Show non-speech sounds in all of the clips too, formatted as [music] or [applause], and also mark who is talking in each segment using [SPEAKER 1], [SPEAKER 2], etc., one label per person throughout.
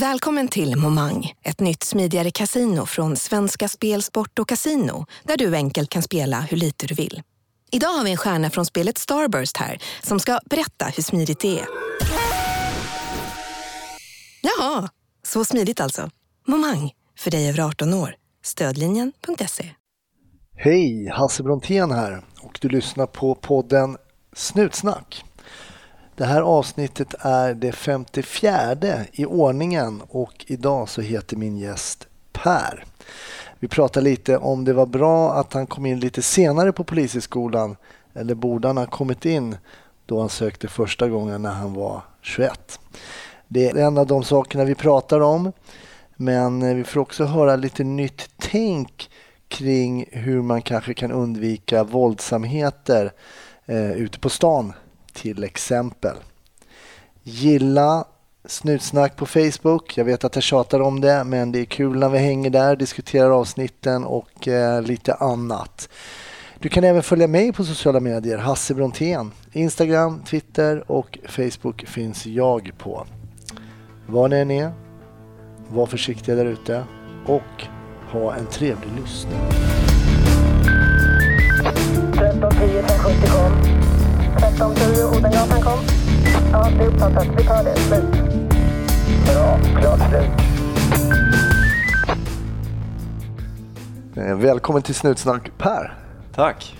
[SPEAKER 1] Välkommen till Momang, ett nytt smidigare casino från Svenska Spel, Sport och Casino där du enkelt kan spela hur lite du vill. Idag har vi en stjärna från spelet Starburst här som ska berätta hur smidigt det är. Jaha, så smidigt alltså. Momang, för dig över 18 år. Stödlinjen.se.
[SPEAKER 2] Hej, Hasse Brontén här och du lyssnar på podden Snutsnack. Det här avsnittet är det 54 i ordningen och idag så heter min gäst Per. Vi pratar lite om det var bra att han kom in lite senare på Polishögskolan eller borde han ha kommit in då han sökte första gången när han var 21. Det är en av de sakerna vi pratar om men vi får också höra lite nytt tänk kring hur man kanske kan undvika våldsamheter eh, ute på stan till exempel. Gilla Snutsnack på Facebook. Jag vet att jag tjatar om det, men det är kul när vi hänger där, diskuterar avsnitten och eh, lite annat. Du kan även följa mig på sociala medier, Hasse Brontén. Instagram, Twitter och Facebook finns jag på. Var ni än är, var försiktiga där ute och ha en trevlig lyssning.
[SPEAKER 3] 1310 1070 kom. 1310 Odengatan kom. Ja, det är uppfattat. Vi tar det. Slut. Bra. Klart slut.
[SPEAKER 2] Eh, Välkommen till Snutsnack Per.
[SPEAKER 4] Tack.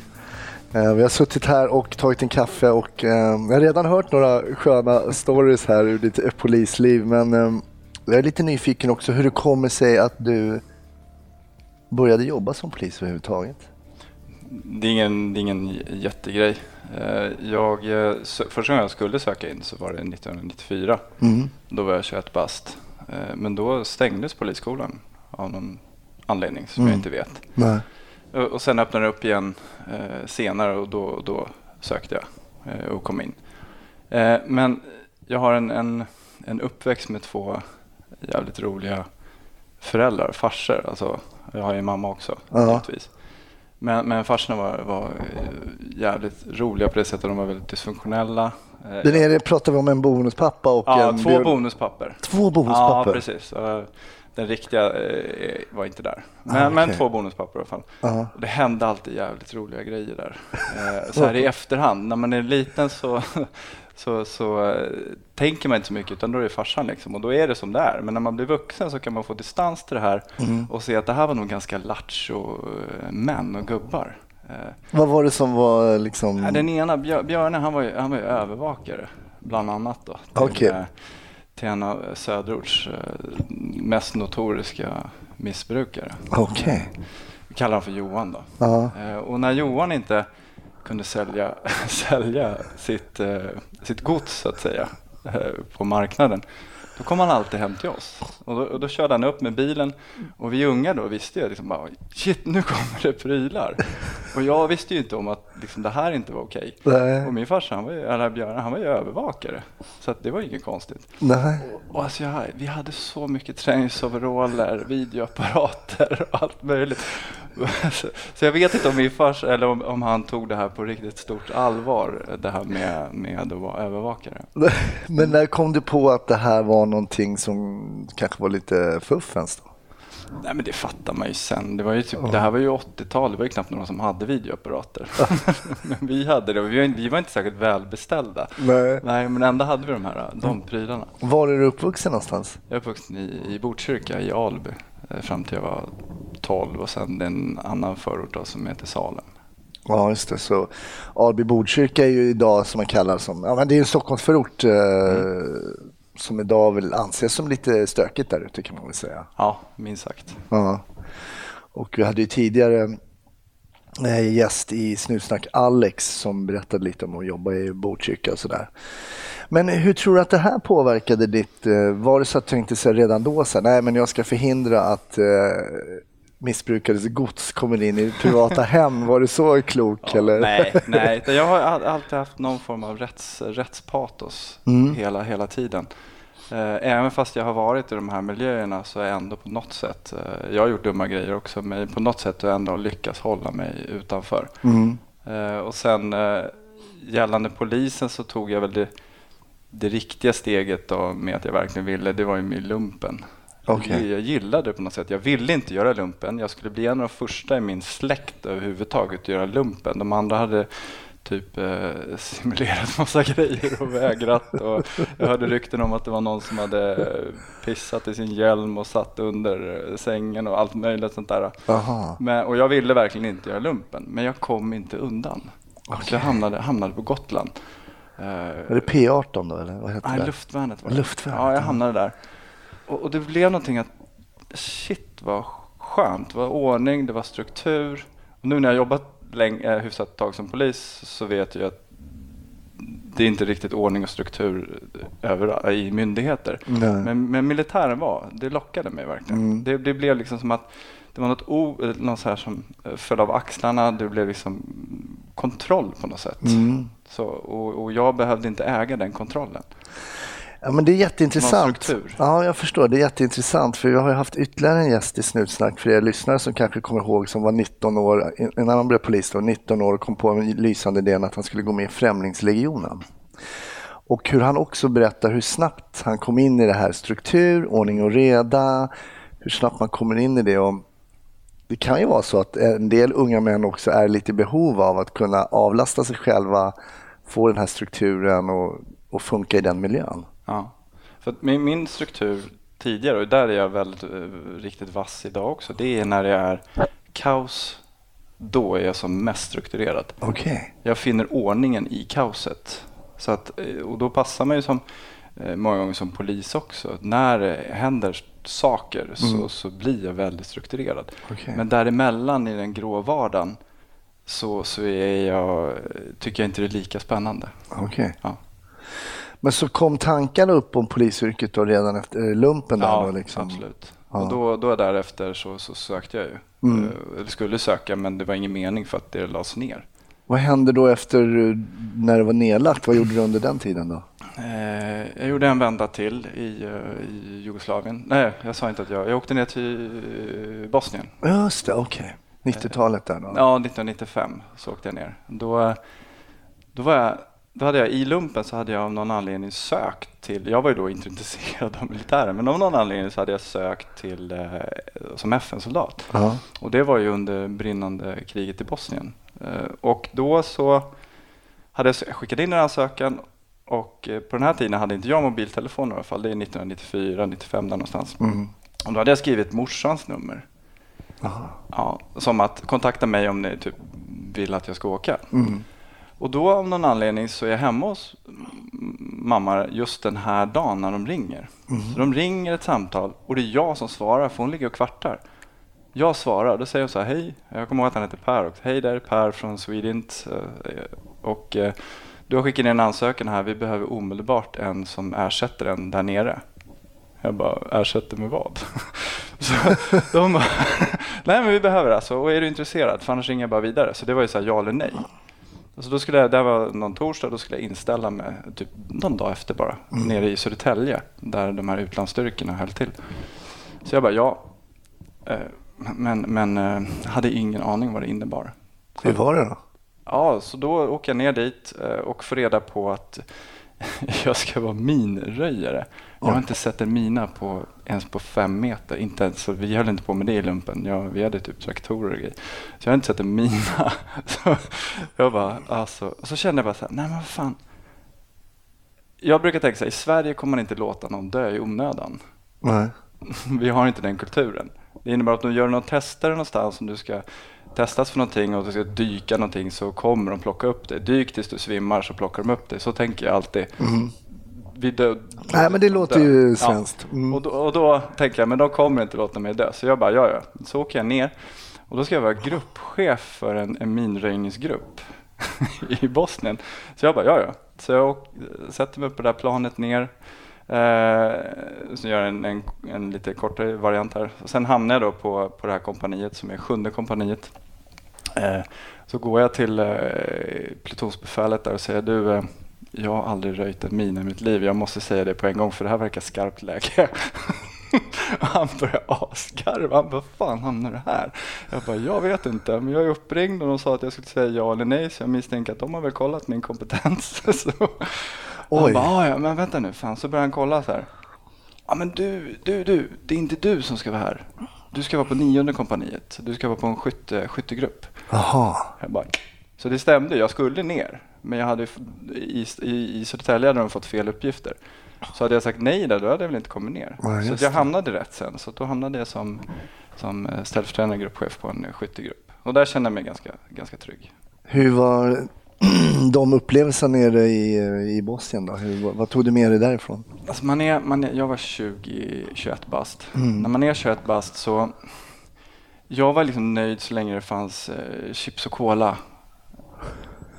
[SPEAKER 2] Eh, Vi har suttit här och tagit en kaffe och eh, jag har redan hört några sköna stories här ur ditt polisliv men jag är lite nyfiken också hur det kommer sig att du började jobba som polis överhuvudtaget.
[SPEAKER 4] Det är ingen, det är ingen jättegrej. Eh, Jag, eh, första gången jag skulle söka in så var det 1994.
[SPEAKER 2] Mm.
[SPEAKER 4] Då var jag 21 bast. Eh, Men då stängdes polisskolan av någon anledning som
[SPEAKER 2] Mm.
[SPEAKER 4] jag inte vet.
[SPEAKER 2] Nej.
[SPEAKER 4] Och sen öppnade det upp igen senare och då, då sökte jag och kom in. Men jag har en, en, en uppväxt med två jävligt roliga föräldrar, farsor. Alltså, jag har ju mamma också
[SPEAKER 2] Ja.
[SPEAKER 4] givetvis. Men, men farsorna var, var eh, jävligt roliga på det sättet. De var väldigt dysfunktionella. Eh,
[SPEAKER 2] Där nere pratar vi om en bonuspappa och
[SPEAKER 4] Ja,
[SPEAKER 2] en
[SPEAKER 4] två
[SPEAKER 2] bio-
[SPEAKER 4] bonuspapper.
[SPEAKER 2] Två
[SPEAKER 4] Ja,
[SPEAKER 2] bonuspapper?
[SPEAKER 4] precis. Eh, Den riktiga eh, var inte där. Men,
[SPEAKER 2] Ah,
[SPEAKER 4] men
[SPEAKER 2] okej.
[SPEAKER 4] två bonuspapper i alla fall.
[SPEAKER 2] Ja.
[SPEAKER 4] Och Det hände alltid jävligt roliga grejer där. [laughs] Så här i efterhand, när man är liten så, så, så eh, tänker man inte så mycket utan då är det farsan liksom och då är det som det är. Men när man blir vuxen så kan man få distans till det här
[SPEAKER 2] Mm.
[SPEAKER 4] och se att det här var nog ganska lattjo eh, män och gubbar. Eh,
[SPEAKER 2] Vad var det som var liksom...
[SPEAKER 4] Den ena, Björ- Björne, han var ju, han var ju övervakare bland annat då. Till, eh, till en av Söderorts mest notoriska missbrukare.
[SPEAKER 2] Okej.
[SPEAKER 4] Vi kallar honom för Johan då.
[SPEAKER 2] Ja.
[SPEAKER 4] Eh, Och när Johan inte kunde sälja, [laughs] sälja sitt, eh, sitt gods så att säga eh, på marknaden då kom han alltid hem till oss. Och då, och då körde han upp med bilen och vi unga då visste ju liksom bara shit nu kommer det prylar. Och jag visste ju inte om att liksom, det här inte var okej.
[SPEAKER 2] Nej.
[SPEAKER 4] Och min farsa, han var ju, eller Björn, han var ju övervakare. Så det var inget konstigt.
[SPEAKER 2] Nej.
[SPEAKER 4] Och alltså jag, vi hade så mycket träningsoveraller, videoapparater och allt möjligt. Så, så jag vet inte om min fars, eller om, om han tog det här på riktigt stort allvar, det här med, med att vara övervakare. [laughs]
[SPEAKER 2] Men när kom du på att det här var någonting som kanske var lite fuffens då?
[SPEAKER 4] Nej men det fattar man ju sen. Det, var ju typ, det här var ju 80-tal, det var ju knappt någon som hade videoapparater. [laughs] men vi hade det och vi var, vi var inte särskilt välbeställda.
[SPEAKER 2] Nej.
[SPEAKER 4] Nej men ändå hade vi de här, de prylarna.
[SPEAKER 2] Var är du uppvuxen någonstans?
[SPEAKER 4] Jag är uppvuxen i, i Botkyrka i Alby eh, fram till jag var 12 och sen en annan förort då, som heter Salem.
[SPEAKER 2] Ja, just det. Så Alby Botkyrka är ju idag som man kallar som, ja men det är en Stockholmsförort eh, som idag väl anses som lite stökigt där ute kan man väl säga.
[SPEAKER 4] Ja, minst sagt.
[SPEAKER 2] Ja. Och vi hade ju tidigare eh, gäst i Snutsnack, Alex, som berättade lite om att jobba i Botkyrka och sådär. Men hur tror du att det här påverkade ditt, eh, var det så att du tänkte redan då så här, nej men jag ska förhindra att missbrukares gods kommer in i privata hem, var du så klok
[SPEAKER 4] Ja,
[SPEAKER 2] eller?
[SPEAKER 4] Nej, [laughs] nej. Jag har all- alltid haft någon form av rätts, rättspatos
[SPEAKER 2] Mm.
[SPEAKER 4] hela, hela tiden. Eh, Även fast jag har varit i de här miljöerna så är jag ändå på något sätt, eh, jag har gjort dumma grejer också, men på något sätt har jag ändå lyckats hålla mig utanför.
[SPEAKER 2] Mm.
[SPEAKER 4] Eh, Och sen gällande polisen så tog jag väl det det riktiga steget då med att jag verkligen ville, det var ju med lumpen.
[SPEAKER 2] Okej.
[SPEAKER 4] Jag gillade det på något sätt. Jag ville inte göra lumpen. Jag skulle bli en av de första i min släkt överhuvudtaget att göra lumpen. De andra hade typ eh, simulerat massa [laughs] grejer och vägrat. Och jag hörde rykten om att det var någon som hade pissat i sin hjälm och satt under eh, sängen och allt möjligt sånt där.
[SPEAKER 2] Aha.
[SPEAKER 4] Men, och jag ville verkligen inte göra lumpen, men jag kom inte undan. Så jag hamnade, hamnade på Gotland. Eh,
[SPEAKER 2] Är det P18 då eller vad heter
[SPEAKER 4] Nej,
[SPEAKER 2] det?
[SPEAKER 4] luftvärnet var det.
[SPEAKER 2] Luftvärnet,
[SPEAKER 4] Ja, jag
[SPEAKER 2] ja.
[SPEAKER 4] hamnade där. Och, och det blev någonting att shit vad skönt. Det var ordning, det var struktur. Och nu när jag jobbat länge, eh, hyfsat tag som polis så vet jag att det är inte riktigt ordning och struktur över, i myndigheter. Men, men militären var, det lockade mig verkligen.
[SPEAKER 2] Mm.
[SPEAKER 4] Det, det blev liksom som att det var något, o, eh, något så här som eh, föll av axlarna. Det blev liksom kontroll på något sätt.
[SPEAKER 2] Mm.
[SPEAKER 4] Så, och, och jag behövde inte äga den kontrollen.
[SPEAKER 2] Ja, men det är jätteintressant. Ja, jag förstår. Det är jätteintressant. För jag har ju haft ytterligare en gäst i Snutsnack för er lyssnare som kanske kommer ihåg som var 19 år, en annan blev polis då, 19 år och kom på en lysande idén att han skulle gå med i Främlingslegionen. Och hur han också berättar hur snabbt han kom in i det här struktur, ordning och reda, hur snabbt man kommer in i det. Och det kan ju vara så att en del unga män också är lite i behov av att kunna avlasta sig själva, få den här strukturen och, och funka i den miljön.
[SPEAKER 4] Ja. För min, min struktur tidigare, och där är jag väldigt eh, riktigt vass idag också, det är när det är kaos, då är jag som mest strukturerad.
[SPEAKER 2] Okej.
[SPEAKER 4] Jag finner ordningen i kaoset. Så att, eh, och då passar man ju som eh, många gånger som polis också. När det händer saker så, så blir jag väldigt strukturerad.
[SPEAKER 2] Okej.
[SPEAKER 4] Men däremellan i den grå vardagen så, så är jag, tycker jag inte det är lika spännande.
[SPEAKER 2] Okej.
[SPEAKER 4] Ja.
[SPEAKER 2] Men så kom tankarna upp om polisyrket då redan efter eh, lumpen? Där
[SPEAKER 4] Ja,
[SPEAKER 2] då liksom.
[SPEAKER 4] absolut.
[SPEAKER 2] Ja.
[SPEAKER 4] Och då, då därefter så, så sökte jag ju.
[SPEAKER 2] Mm.
[SPEAKER 4] Eh, Eller skulle söka men det var ingen mening för att det lades ner.
[SPEAKER 2] Vad hände då efter eh, när det var nedlagt? Vad gjorde du under den tiden då?
[SPEAKER 4] Jag gjorde en vända till i, i Jugoslavien. Nej, jag sa inte att jag... Jag åkte ner till Bosnien.
[SPEAKER 2] Just det, okej. 90-talet där då?
[SPEAKER 4] Ja, 1995 så åkte jag ner. Då, då, var jag, då hade jag i lumpen så hade jag av någon anledning sökt till, jag var ju då inte intresserad av militären, men av någon anledning så hade jag sökt till eh, som FN-soldat.
[SPEAKER 2] Ja.
[SPEAKER 4] Och det var ju under brinnande kriget i Bosnien. Eh, och då så hade jag skickat in en ansökan och eh, på den här tiden hade inte jag mobiltelefon i alla fall. Det är 1994, 95 där någonstans.
[SPEAKER 2] Mm.
[SPEAKER 4] Och då hade jag skrivit morsans nummer.
[SPEAKER 2] Aha.
[SPEAKER 4] Ja, som att kontakta mig om ni typ vill att jag ska åka.
[SPEAKER 2] Mm.
[SPEAKER 4] Och då av någon anledning så är jag hemma hos mamma just den här dagen när de ringer. Så de ringer ett samtal och det är jag som svarar för hon ligger och kvartar. Jag svarar, då säger hon så här, hej, jag kommer ihåg att han heter Per också. Hej, det är Per från Swedint. eh, Och eh, du har skickat in en ansökan här, vi behöver omedelbart en som ersätter en där nere. Jag bara, ersätter med vad? [laughs] så de bara, [laughs] nej men vi behöver alltså, och är du intresserad? För annars ringer jag bara vidare. Så det var ju så här, ja eller nej. Alltså då skulle jag, det här var någon torsdag, då skulle jag inställa mig typ någon dag efter bara, nere i Södertälje, där de här utlandsstyrkorna höll till. Så jag bara, ja. Eh, Men, men eh, hade ingen aning vad det innebar.
[SPEAKER 2] Hur var det då?
[SPEAKER 4] Ja, så då åker jag ner dit eh, och får reda på att [laughs] jag ska vara minröjare. Jag har inte sett en mina på, ens på fem meter. Inte ens, så vi höll inte på med det i lumpen. Jag, vi hade typ traktorer och grejer. Så jag har inte sett en mina. [laughs] Så jag bara, alltså. Och så kände jag bara så här, nej men vad fan. Jag brukar tänka så här, i Sverige kommer man inte låta någon dö i onödan.
[SPEAKER 2] Nej. [laughs]
[SPEAKER 4] Vi har inte den kulturen. Det innebär att de gör några tester någonstans om du ska testas för någonting och du ska dyka någonting så kommer de plocka upp dig. Dyk tills du svimmar så plockar de upp dig. Så tänker jag alltid. Vi dö,
[SPEAKER 2] Nej, men det låter
[SPEAKER 4] dö.
[SPEAKER 2] ju
[SPEAKER 4] Ja.
[SPEAKER 2] svenskt. Mm.
[SPEAKER 4] Och, då, och då tänker jag, men de kommer inte låta mig dö. Så jag bara, ja ja. Så åker jag ner. Och då ska jag vara gruppchef för en, en minröjningsgrupp [laughs] i Bosnien. Så jag bara, ja ja. Så jag åk, sätter mig på det där planet ner. Eh, så gör jag en, en, en lite kortare variant här. Och sen hamnar jag då på, på det här kompaniet som är sjunde kompaniet. Eh, så går jag till eh, plutonsbefälet där och säger du, eh, jag har aldrig röjt en mina i mitt liv. Jag måste säga det på en gång för det här verkar skarpt läge. [laughs] Han börjar asgarva. Han bara, fan hamnar du här? Jag bara, jag vet inte. Men jag är uppringd och de sa att jag skulle säga ja eller nej. Så jag misstänker att de har väl kollat min kompetens. [laughs] så, Och han
[SPEAKER 2] Oj.
[SPEAKER 4] bara, "Ah, ja men vänta nu, fan. Så började han kolla så här. Ja men du, du, du, det är inte du som ska vara här. Du ska vara på nionde kompaniet. Du ska vara på en skytte, skyttegrupp.
[SPEAKER 2] Jaha.
[SPEAKER 4] Så det stämde, jag skulle ner. Men jag hade, i, i, i Södertälje hade de fått fel uppgifter. Så hade jag sagt nej där, då hade jag väl inte kommit ner.
[SPEAKER 2] Nej,
[SPEAKER 4] så jag hamnade rätt sen. Så då hamnade jag som, som eh, ställföreträdande gruppchef på en eh, skyttegrupp. Och där kände jag mig ganska, ganska trygg.
[SPEAKER 2] Hur var [clears throat] de upplevelserna nere i, i Bosnien då? Hur, vad- tog du med dig därifrån?
[SPEAKER 4] Alltså man är, man är, jag var 20, 21 bast. När man är 21 bast så jag var liksom nöjd så länge det fanns eh, chips och cola.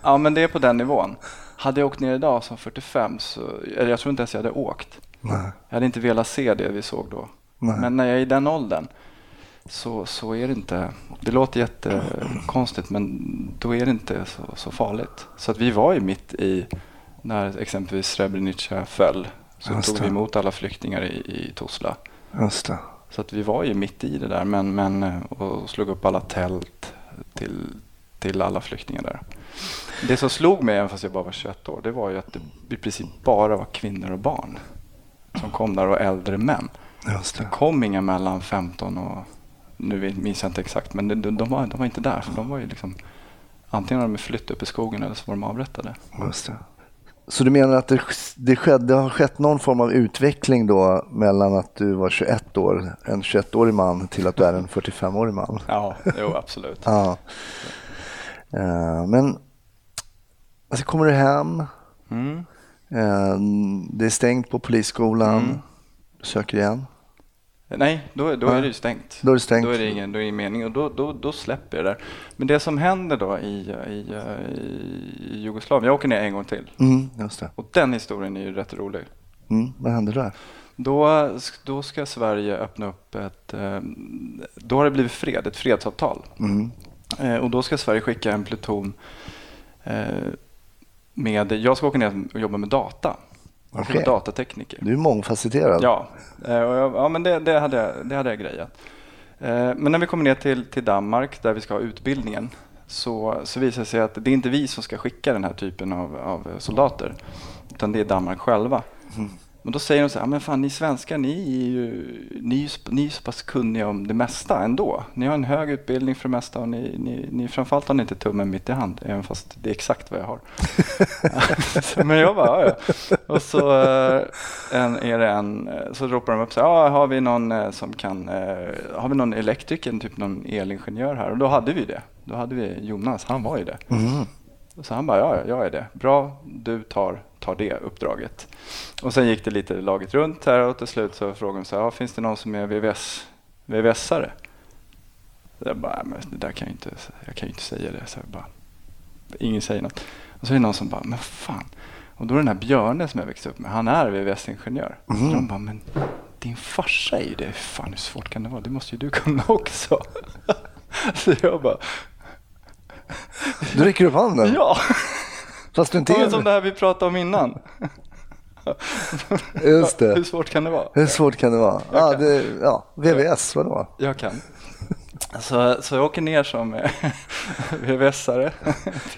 [SPEAKER 4] Ja men det är på den nivån. Hade jag åkt ner idag som 45 så, eller jag tror inte ens jag hade åkt.
[SPEAKER 2] Nej.
[SPEAKER 4] Jag hade inte velat se det vi såg då.
[SPEAKER 2] Nej.
[SPEAKER 4] Men när jag är i den åldern så, så är det inte, det låter jättekonstigt men då är det inte så, så farligt. Så att vi var ju mitt i, när exempelvis Srebrenica föll, så tog vi emot alla flyktingar i, i
[SPEAKER 2] det.
[SPEAKER 4] Så att vi var ju mitt i det där men, men, och slog upp alla tält till, till alla flyktingar där. Det som slog mig, även fast jag bara var 21 år, det var ju att det i princip bara var kvinnor och barn som kom där och äldre män.
[SPEAKER 2] Just
[SPEAKER 4] Det
[SPEAKER 2] det.
[SPEAKER 4] kom inga mellan 15 och, nu minns jag inte exakt, men de, de, var, de var inte där. För de var ju liksom, antingen har de flytt upp i skogen eller så var de avrättade.
[SPEAKER 2] Just det. Så du menar att det, det, skedde, det har skett någon form av utveckling då mellan att du var 21 år, en 21-årig man, till att du är en 45-årig man?
[SPEAKER 4] Ja, jo absolut.
[SPEAKER 2] Ja. Eh, men alltså kommer du hem,
[SPEAKER 4] Mm.
[SPEAKER 2] eh, det är stängt på polisskolan,
[SPEAKER 4] Mm.
[SPEAKER 2] du söker igen.
[SPEAKER 4] Nej, då, då är det ju stängt.
[SPEAKER 2] Då är det stängt.
[SPEAKER 4] Då är det ingen, då är det ingen mening och då, då, då släpper jag det där. Men det som händer då i, i, i Jugoslavien, jag åker ner en gång till.
[SPEAKER 2] Mm, just det.
[SPEAKER 4] Och den historien är ju rätt rolig.
[SPEAKER 2] Mm, vad hände där?
[SPEAKER 4] Då, då ska Sverige öppna upp ett, eh, då har det blivit fred, ett fredsavtal.
[SPEAKER 2] Mm.
[SPEAKER 4] Eh, Och då ska Sverige skicka en pluton eh, med, jag ska åka ner och jobba med data.
[SPEAKER 2] Okej.
[SPEAKER 4] vara datatekniker.
[SPEAKER 2] Du är mångfacetterad.
[SPEAKER 4] Ja, eh, jag, ja men det, det, hade jag, det hade jag grejat. Men när vi kommer ner till, till Danmark där vi ska ha utbildningen så, så visar det sig att det är inte vi som ska skicka den här typen av, av soldater utan det är Danmark själva. Men då säger de så här, "Ja, men fan ni svenskar ni är ju, ni ni är så pass kunniga om det mesta ändå. Ni har en hög utbildning för det mesta och ni, ni, ni framförallt har ni inte tummen mitt i hand, även fast det är exakt vad jag har. [laughs] men jag bara, ja, ja. Och så eh, en, är det en, eh, så ropar de upp så här, ja, har vi någon eh, som kan, har vi någon elektriker, typ någon elingenjör här? Och då hade vi det. Då hade vi Jonas, han var ju det.
[SPEAKER 2] Mm.
[SPEAKER 4] Så han bara, ja, ja, jag är det. Bra, du tar, tar det uppdraget. Och sen gick det lite laget runt här och till slut så frågade de så här, ja, finns det någon som är VVS, VVS-are? Jag bara, "Nej, men det där kan jag inte, jag kan ju inte säga det. Så jag bara, ingen säger något. Och så är det någon som bara, men fan. Och då är det den här Björne som jag växte upp med, han är VVS-ingenjör.
[SPEAKER 2] Mm.
[SPEAKER 4] Och de bara, men din farsa är ju det. Fan hur svårt kan det vara? Det måste ju du kunna också. [laughs] så jag bara,
[SPEAKER 2] Du räcker upp handen?
[SPEAKER 4] ja.
[SPEAKER 2] Fast du inte
[SPEAKER 4] Ja,
[SPEAKER 2] är
[SPEAKER 4] som det här vi pratade om innan.
[SPEAKER 2] Just
[SPEAKER 4] Hur
[SPEAKER 2] det.
[SPEAKER 4] svårt kan det vara?
[SPEAKER 2] Hur svårt kan det vara? Ja, det, ja VVS, vadå?
[SPEAKER 4] Jag kan. Så, så jag åker ner som eh, VVS-are.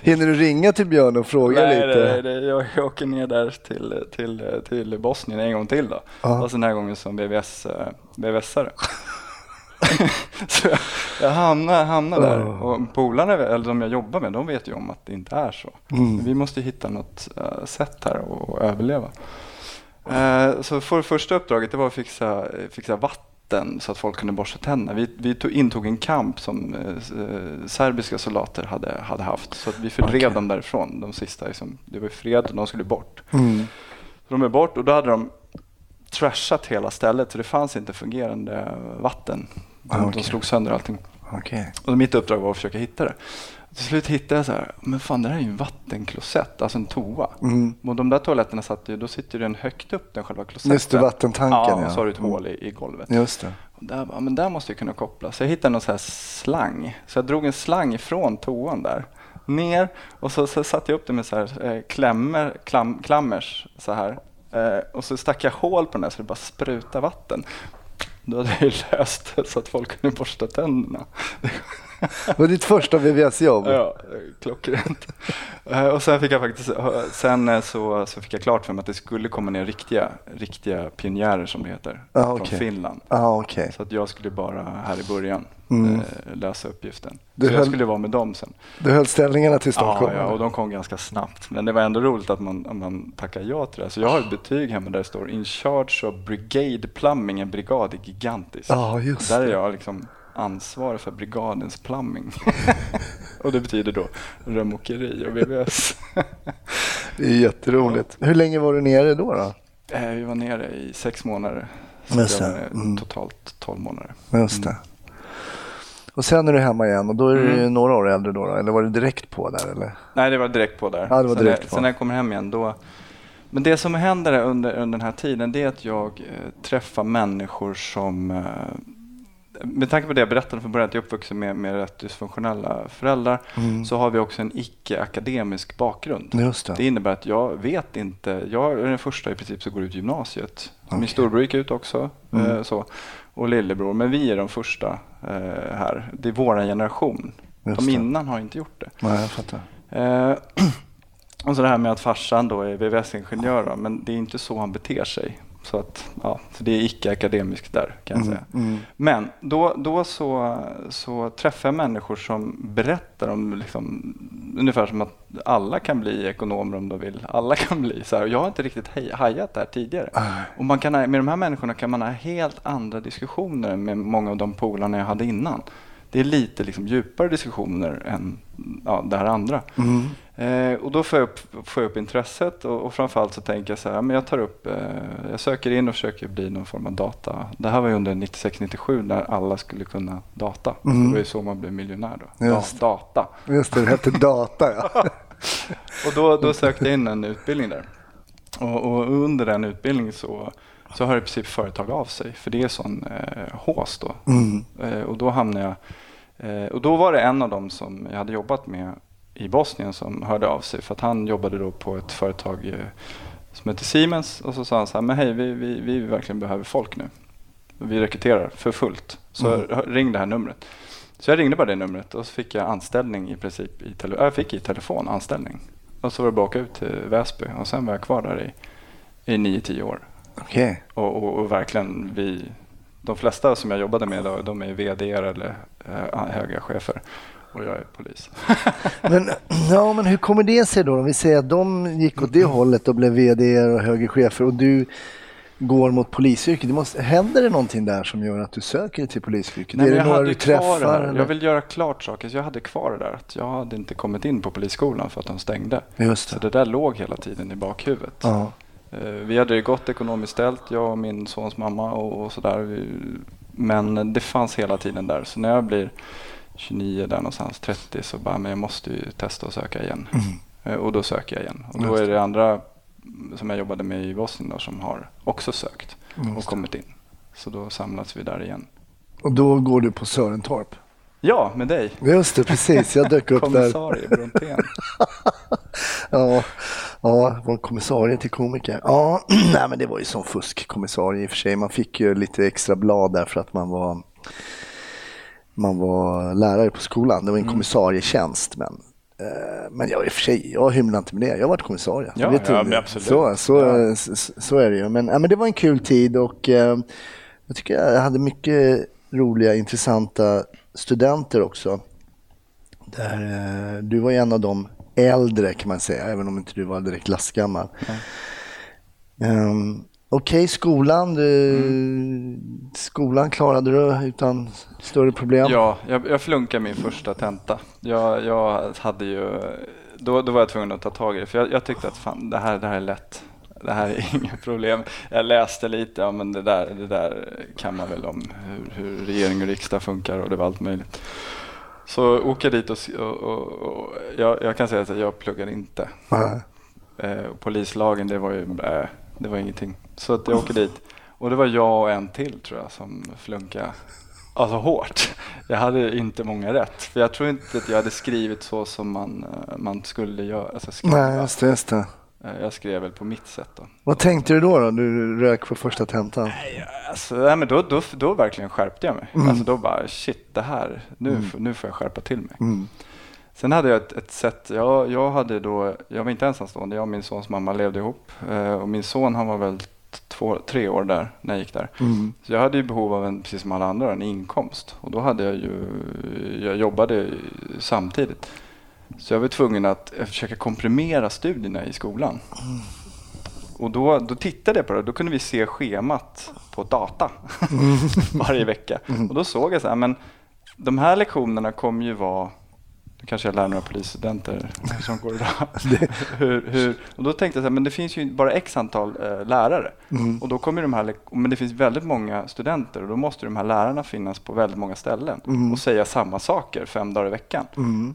[SPEAKER 2] Hinner du ringa till Björn och fråga
[SPEAKER 4] Nej,
[SPEAKER 2] lite?
[SPEAKER 4] nej, nej, jag, jag åker ner där till, till, till Bosnien en gång till då.
[SPEAKER 2] Ja.
[SPEAKER 4] Fast den här gången som VVS, eh, VVS-are. [laughs] så jag, jag hamnar, hamnar där
[SPEAKER 2] Oh.
[SPEAKER 4] och polarna, eller de jag jobbar med, de vet ju om att det inte är så.
[SPEAKER 2] Mm.
[SPEAKER 4] Vi måste hitta något eh, sätt här att överleva. Eh, så för första uppdraget det var att fixa, fixa vatten så att folk kunde borsta tänderna. Vi, vi tog, intog en kamp som eh, serbiska soldater hade, hade haft. Så att vi fördrev
[SPEAKER 2] Okej.
[SPEAKER 4] dem därifrån. De sista, liksom, det var fred och de skulle bort.
[SPEAKER 2] Mm.
[SPEAKER 4] Så de är bort och då hade de trashat hela stället så det fanns inte fungerande vatten. De, de slog sönder allting.
[SPEAKER 2] Okej.
[SPEAKER 4] Och mitt uppdrag var att försöka hitta det. Till slut hittade jag så här, men fan det här är ju en vattenklosett, alltså en toa.
[SPEAKER 2] Mm.
[SPEAKER 4] Och de där toaletterna satt ju, då sitter den högt upp, den själva klosetten.
[SPEAKER 2] Just det, vattentanken,
[SPEAKER 4] ja. och så har du ett
[SPEAKER 2] Mm.
[SPEAKER 4] hål i, i golvet.
[SPEAKER 2] Just det.
[SPEAKER 4] Och där, men där måste jag kunna koppla. Så jag hittade någon så här slang. Så jag drog en slang från toan där. Ner och så, så satte jag upp det med så här, eh, klämmer, klam, klammers så här. Eh, och så stack jag hål på den där så det bara sprutade vatten. Då hade jag ju löst det så att folk kunde borsta tänderna.
[SPEAKER 2] Det var ditt första VVS-jobb?
[SPEAKER 4] Ja, klockrent. Eh, och sen fick jag faktiskt, sen eh, så, så fick jag klart för mig att det skulle komma ner riktiga, riktiga pionjärer som det heter,
[SPEAKER 2] Ah,
[SPEAKER 4] från. Finland.
[SPEAKER 2] Ja, okej.
[SPEAKER 4] Så att jag skulle bara här i början
[SPEAKER 2] Mm.
[SPEAKER 4] eh, lösa uppgiften.
[SPEAKER 2] Du
[SPEAKER 4] så jag
[SPEAKER 2] höll-
[SPEAKER 4] skulle vara med dem sen.
[SPEAKER 2] Du höll ställningarna tills de
[SPEAKER 4] Ja,
[SPEAKER 2] kom?
[SPEAKER 4] ja, och de kom ganska snabbt. Men det var ändå roligt att man, att man tackar ja till det. Så jag har ett betyg hemma där det står In charge of brigade plumbing. En brigad är gigantisk.
[SPEAKER 2] Just
[SPEAKER 4] där är jag liksom ansvarig för brigadens plumbing. [laughs] och det betyder då rörmokeri och VVS. [laughs]
[SPEAKER 2] Det är jätteroligt. Hur länge var du nere då? då?
[SPEAKER 4] Eh, Vi var nere i sex månader.
[SPEAKER 2] Just det.
[SPEAKER 4] nere
[SPEAKER 2] Mm.
[SPEAKER 4] totalt 12 månader.
[SPEAKER 2] Just det. Och sen är du hemma igen och då är du
[SPEAKER 4] Mm.
[SPEAKER 2] några år äldre då, då? Eller var du direkt på där eller?
[SPEAKER 4] Nej, det var direkt på där.
[SPEAKER 2] Ja, det var
[SPEAKER 4] sen,
[SPEAKER 2] direkt på.
[SPEAKER 4] sen när jag kommer hem igen då... Men det som händer under, under den här tiden det är att jag eh, träffar människor som... Eh, med tanke på det jag berättade från början, att jag är uppvuxen med, med rätt dysfunktionella föräldrar,
[SPEAKER 2] Mm.
[SPEAKER 4] så har vi också en icke-akademisk bakgrund.
[SPEAKER 2] Det.
[SPEAKER 4] Det innebär att jag vet inte, jag är den första i princip som går ut gymnasiet.
[SPEAKER 2] Okej.
[SPEAKER 4] Min storebror gick ut också,
[SPEAKER 2] Mm.
[SPEAKER 4] eh, så, och lillebror, men vi är de första eh, här. Det är vår generation.
[SPEAKER 2] Just
[SPEAKER 4] De
[SPEAKER 2] det.
[SPEAKER 4] innan har inte gjort det.
[SPEAKER 2] Nej, jag fattar.
[SPEAKER 4] Eh, [clears throat] och så det här med att farsan då är VVS-ingenjör, men det är inte så han beter sig. Så, att, ja, så det är icke-akademiskt där kan jag
[SPEAKER 2] Mm,
[SPEAKER 4] säga.
[SPEAKER 2] mm.
[SPEAKER 4] Men då, då så, så träffar jag människor som berättar om liksom, ungefär som att alla kan bli ekonomer om de vill. Alla kan bli så här. Jag har inte riktigt hej, hajat det här tidigare. Och man kan, med de här människorna kan man ha helt andra diskussioner med många av de polarna jag hade innan. Det är lite liksom djupare diskussioner än ja, det här andra.
[SPEAKER 2] Mm.
[SPEAKER 4] Eh, och då får jag upp, får jag upp intresset och, och framförallt så tänker jag så här, men jag tar upp, eh, jag söker in och försöker bli någon form av data. Det här var ju under 96-97 när alla skulle kunna data.
[SPEAKER 2] Mm.
[SPEAKER 4] Det var ju så man blev miljonär då.
[SPEAKER 2] Just.
[SPEAKER 4] Da, data.
[SPEAKER 2] Just det, det hette data ja. [laughs]
[SPEAKER 4] Och då, då sökte jag in en utbildning där. Och, och under den utbildningen så, så hör i princip företag av sig. För det är sån eh, hås då.
[SPEAKER 2] Mm.
[SPEAKER 4] Eh, och då hamnade jag... Eh, och då var det en av dem som jag hade jobbat med i Bosnien som hörde av sig. För att han jobbade då på ett företag eh, som heter Siemens. Och så sa han så här, men hej vi, vi, vi verkligen behöver folk nu. Vi rekryterar för fullt. Så
[SPEAKER 2] Mm.
[SPEAKER 4] ring det här numret. Så jag ringde bara det numret och så fick jag anställning i princip. I tele- jag fick i telefon anställning. Och så var det bara att åka ut till Väsby och sen var jag kvar där i, i 9-10 år.
[SPEAKER 2] Okej.
[SPEAKER 4] Och, och, och verkligen vi, de flesta som jag jobbade med idag, de är vd eller eh, höga chefer. Och jag är polis. [laughs]
[SPEAKER 2] Men, ja, men hur kommer det sig då? Om vi säger att de gick åt det hållet och blev vd och högre chefer och du går mot polisyrket. Det måste, händer det någonting där som gör att du söker till polisyrket?
[SPEAKER 4] Nej,
[SPEAKER 2] är det
[SPEAKER 4] jag
[SPEAKER 2] några du
[SPEAKER 4] det
[SPEAKER 2] träffar? eller?
[SPEAKER 4] Jag vill göra klart saker. Så jag hade kvar det där. Att jag hade inte kommit in på polisskolan för att de stängde.
[SPEAKER 2] Just
[SPEAKER 4] Så
[SPEAKER 2] det.
[SPEAKER 4] det där låg hela tiden i bakhuvudet.
[SPEAKER 2] Ja.
[SPEAKER 4] Eh, Vi hade ju gått ekonomiskt ställt, jag och min sons mamma och, och sådär. Men det fanns hela tiden där. Så när jag blir 29 där någonstans, 30 så bara, men jag måste ju testa och söka igen. Eh, Och då söker jag igen. Och då
[SPEAKER 2] Mm.
[SPEAKER 4] Är det andra som jag jobbade med i Bosnien då, som har också sökt
[SPEAKER 2] Mm,
[SPEAKER 4] och kommit in. Så då samlas vi där igen.
[SPEAKER 2] Och då går du på Sörentorp?
[SPEAKER 4] Ja, med dig.
[SPEAKER 2] Just det, precis. Jag dök upp [laughs] där.
[SPEAKER 4] Kommissarie Brontén. [laughs]
[SPEAKER 2] Ja, ja, var kommissarie till komiker. Ja, [clears throat] nej men det var ju som fuskkommissarie i och för sig. Man fick ju lite extra blad där för att man var, man var lärare på skolan. Det var en
[SPEAKER 4] Mm.
[SPEAKER 2] kommissarietjänst. Men, eh, men jag i och för sig, jag hymlar inte med det. Jag har varit kommissarie.
[SPEAKER 4] Ja, ja, absolut.
[SPEAKER 2] Så, så,
[SPEAKER 4] Ja.
[SPEAKER 2] så, så är det ju. Men, ja, men det var en kul tid och eh, jag tycker jag hade mycket roliga, intressanta studenter också. Där, eh, du var en av de äldre kan man säga, även om inte du var direkt lastgammal. Um, Okej, skolan. Du, Skolan klarade du utan större problem?
[SPEAKER 4] Ja, jag, jag flunkade min första tenta. Jag, jag hade ju, då, då var jag tvungen att ta tag i det, för jag, jag tyckte att fan, det, här, det här är lätt. Det här är [laughs] inget problem. Jag läste lite, ja, men det där, det där kan man väl om hur, hur regering och riksdag funkar och det var allt möjligt. Så åker dit och, och, och, och jag, jag kan säga att jag pluggade inte.
[SPEAKER 2] Nej.
[SPEAKER 4] Eh, polislagen, det var ju äh, det var ingenting. Så att jag åker dit. Och det var jag och en till tror jag som flunkade. Alltså hårt. Jag hade inte många rätt. För jag tror inte att jag hade skrivit så som man, eh, man skulle göra. Alltså skriva.
[SPEAKER 2] Nej, just det. Just det.
[SPEAKER 4] Eh, Jag skrev väl på mitt sätt då.
[SPEAKER 2] Vad tänkte du då? då? Du rök på första tentan.
[SPEAKER 4] Alltså, nej, men då, då, då verkligen skärpte jag mig.
[SPEAKER 2] Mm.
[SPEAKER 4] Alltså, då bara shit, det här, nu, f- nu får jag skärpa till mig.
[SPEAKER 2] Mm.
[SPEAKER 4] Sen hade jag ett, ett sätt, jag, jag, hade då, jag var inte ensamstående, jag och min sons mamma levde ihop. Eh, och min son han var väl två, tre år där när jag gick där.
[SPEAKER 2] Mm.
[SPEAKER 4] Så jag hade ju behov av, en, precis som alla andra, en inkomst. Och då hade jag ju, jag jobbade samtidigt. Så jag var tvungen att försöka komprimera studierna i skolan. Och då, då tittade jag på det, då kunde vi se schemat på data [laughs] varje vecka. Och då såg jag så här, men de här lektionerna kommer ju vara nu kanske jag lär några polisstudenter [laughs] som går idag. [laughs] hur, hur, och då tänkte jag så här, men det finns ju bara x antal eh, lärare. Och då kommer de här, men det finns väldigt många studenter och då måste de här lärarna finnas på väldigt många ställen och säga samma saker fem dagar i veckan.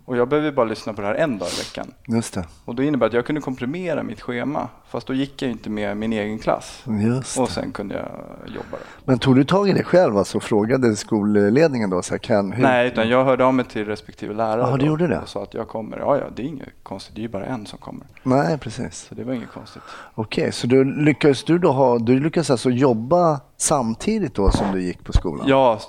[SPEAKER 4] Och jag behöver bara lyssna på det här en dag i veckan.
[SPEAKER 2] Just det.
[SPEAKER 4] Och då innebär det att jag kunde komprimera mitt schema. Fast då gick jag inte med min egen klass.
[SPEAKER 2] Just
[SPEAKER 4] Och
[SPEAKER 2] det.
[SPEAKER 4] sen kunde jag jobba. Då.
[SPEAKER 2] Men tog du tag i det själv alltså, och frågade skolledningen då? Så här, kan, hur?
[SPEAKER 4] Nej, utan jag hörde av mig till respektive lärare. Då
[SPEAKER 2] gjorde det?
[SPEAKER 4] Och sa att jag kommer. Ja, ja, det är inget konstigt. Det är ju bara en som kommer.
[SPEAKER 2] Nej, precis.
[SPEAKER 4] Så det var inget konstigt.
[SPEAKER 2] Okej, så du lyckades du då ha, du lyckades alltså jobba samtidigt då som du gick på skolan?
[SPEAKER 4] Ja,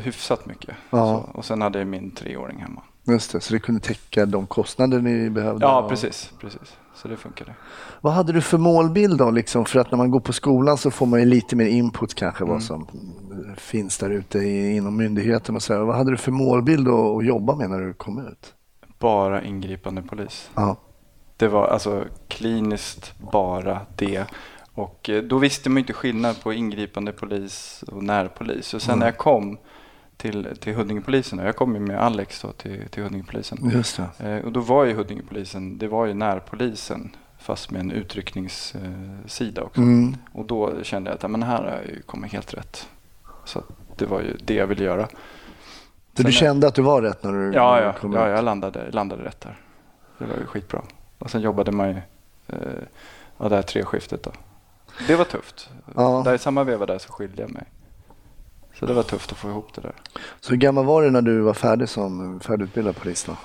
[SPEAKER 4] hyfsat mycket.
[SPEAKER 2] Ja.
[SPEAKER 4] Så, och sen hade jag min treåring hemma.
[SPEAKER 2] Just det, så det kunde täcka de kostnader ni behövde?
[SPEAKER 4] Ja, precis. precis. Så det funkade.
[SPEAKER 2] Vad hade du för målbild då? Liksom? För att när man går på skolan så får man ju lite mer input kanske
[SPEAKER 4] Mm.
[SPEAKER 2] vad som finns där ute inom myndigheten och så. här. Vad hade du för målbild att, jobba med när du kom ut?
[SPEAKER 4] Bara ingripande polis.
[SPEAKER 2] Ja.
[SPEAKER 4] Det var alltså kliniskt bara det. Och eh, då visste man inte skillnad på ingripande polis och närpolis. Och sen när jag kom till, till Huddingepolisen, och jag kom ju med Alex då till, till Huddingepolisen.
[SPEAKER 2] Just det.
[SPEAKER 4] Eh, och då var ju Huddingepolisen, det var ju närpolisen fast med en utryckningssida också.
[SPEAKER 2] Mm.
[SPEAKER 4] Och då kände jag att ja, men här har jag ju kommit helt rätt. Så det var ju det jag ville göra.
[SPEAKER 2] Så du kände att du var rätt när du
[SPEAKER 4] Ja,
[SPEAKER 2] när du
[SPEAKER 4] ja,
[SPEAKER 2] kom
[SPEAKER 4] ja
[SPEAKER 2] ut?
[SPEAKER 4] jag landade, landade rätt där. Det var ju skitbra. Och sen jobbade man ju eh, ja, det här treskiftet då. Det var tufft.
[SPEAKER 2] Ja.
[SPEAKER 4] Där i samma veva där så skilde jag mig. Så det var tufft att få ihop det där.
[SPEAKER 2] Så hur gammal var du när du var färdig som färdigutbildad polis då?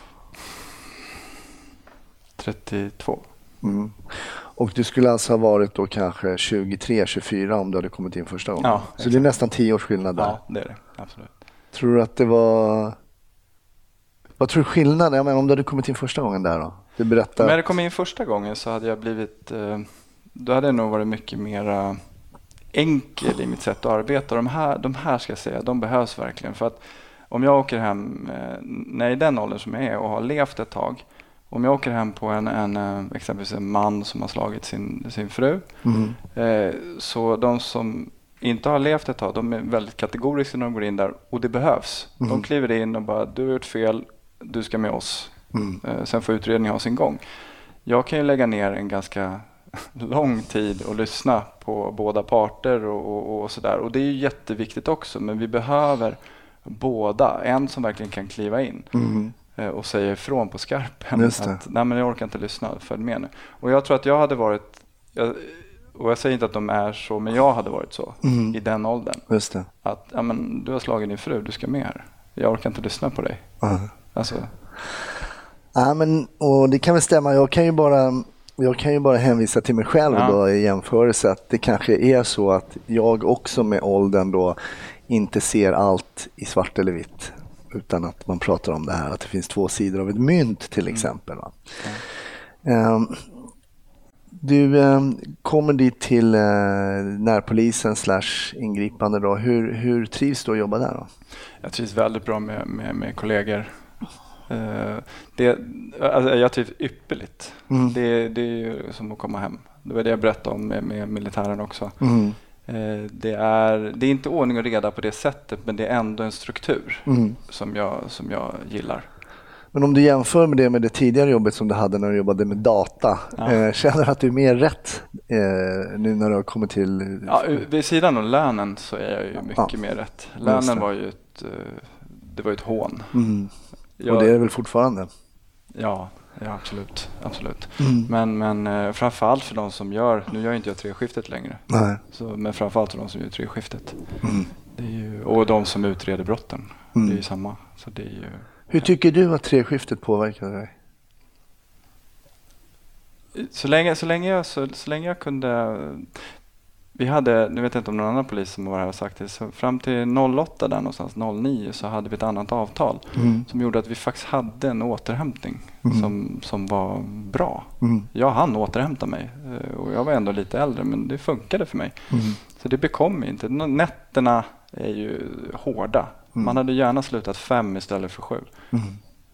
[SPEAKER 4] 32.
[SPEAKER 2] Mm. Och du skulle alltså ha varit då kanske 23, 24 om du hade kommit in första gången?
[SPEAKER 4] Ja,
[SPEAKER 2] så det är nästan 10 års skillnad där.
[SPEAKER 4] Ja, det är det. Absolut.
[SPEAKER 2] Tror du att det var... Vad tror du skillnaden? Jag menar, om du hade kommit in första gången där då? Du
[SPEAKER 4] Om
[SPEAKER 2] berättar...
[SPEAKER 4] jag hade kommit in första gången så hade jag blivit, eh, då hade jag nog varit mycket mera enkel i mitt sätt att arbeta. De här, de här ska jag säga, de behövs verkligen. För att om jag åker hem, eh, när jag är i den åldern som jag är och har levt ett tag. Om jag åker hem på en, en eh, exempelvis en man som har slagit sin, sin fru.
[SPEAKER 2] Mm.
[SPEAKER 4] Eh, så de som inte har levt ett tag, de är väldigt kategoriska när de går in där och det behövs. De kliver in och bara, du har gjort fel, du ska med oss.
[SPEAKER 2] Mm.
[SPEAKER 4] Eh, sen får utredningen ha sin gång. Jag kan ju lägga ner en ganska lång tid och lyssna på båda parter och, och, och sådär. Och det är ju jätteviktigt också, men vi behöver båda. En som verkligen kan kliva in
[SPEAKER 2] Mm.
[SPEAKER 4] eh, och säga ifrån på skarpen. Att, Nej men jag orkar inte lyssna, följ med nu. Och jag tror att jag hade varit, jag, och jag säger inte att de är så, men jag hade varit så
[SPEAKER 2] Mm.
[SPEAKER 4] i den åldern. Att ja, men, du har slagit din fru, du ska med här. Jag orkar inte lyssna på dig.
[SPEAKER 2] Ja.
[SPEAKER 4] Alltså,
[SPEAKER 2] Ja, men, och det kan väl stämma. Jag kan ju bara, jag kan ju bara hänvisa till mig själv
[SPEAKER 4] Ja.
[SPEAKER 2] då, i jämförelse. Att det kanske är så att jag också med åldern då inte ser allt i svart eller vitt. Utan att man pratar om det här att det finns två sidor av ett mynt till exempel. Va? Ehm, du ehm, kommer dit till eh, närpolisen slash ingripande. Då. Hur, hur trivs du att jobba där? Då?
[SPEAKER 4] Jag trivs väldigt bra med, med, med kollegor. Eh, det, alltså, jag trivs ypperligt.
[SPEAKER 2] Mm.
[SPEAKER 4] Det, det är ju som att komma hem. Det var det jag berättade om med, med militären också.
[SPEAKER 2] Mm.
[SPEAKER 4] Eh, det, är, det är inte ordning och reda på det sättet men det är ändå en struktur
[SPEAKER 2] Mm.
[SPEAKER 4] som, jag, som jag gillar.
[SPEAKER 2] Men om du jämför med det med det tidigare jobbet som du hade när du jobbade med data.
[SPEAKER 4] Ja.
[SPEAKER 2] Eh, känner du att du är mer rätt eh, nu när du har kommit till...
[SPEAKER 4] Ja, vid sidan av lönen så är jag ju mycket
[SPEAKER 2] Ja.
[SPEAKER 4] mer rätt. Lönen var ju ett, det var ett hån.
[SPEAKER 2] Mm.
[SPEAKER 4] Jag,
[SPEAKER 2] Och det är det väl fortfarande?
[SPEAKER 4] Ja, ja absolut. absolut.
[SPEAKER 2] Mm.
[SPEAKER 4] Men, men eh, framförallt för de som gör, nu gör inte jag treskiftet längre,
[SPEAKER 2] Nej.
[SPEAKER 4] så, men framförallt för de som gör treskiftet.
[SPEAKER 2] Mm.
[SPEAKER 4] Det är ju, och de som utreder brotten.
[SPEAKER 2] Mm.
[SPEAKER 4] Det är ju samma. Så det är ju,
[SPEAKER 2] Hur tycker du att treskiftet påverkade dig?
[SPEAKER 4] Så länge, så länge, jag, så, så länge jag kunde vi hade, nu vet jag inte om någon annan polis som var här har sagt det, så fram till 08 där någonstans, 09 så hade vi ett annat avtal
[SPEAKER 2] Mm.
[SPEAKER 4] som gjorde att vi faktiskt hade en återhämtning
[SPEAKER 2] Mm.
[SPEAKER 4] som, som var bra.
[SPEAKER 2] Mm.
[SPEAKER 4] Jag hann återhämta mig eh, och jag var ändå lite äldre men det funkade för mig.
[SPEAKER 2] Mm.
[SPEAKER 4] Så det bekom inte. Nätterna är ju hårda.
[SPEAKER 2] Mm.
[SPEAKER 4] Man hade gärna slutat fem istället för sju.
[SPEAKER 2] Mm.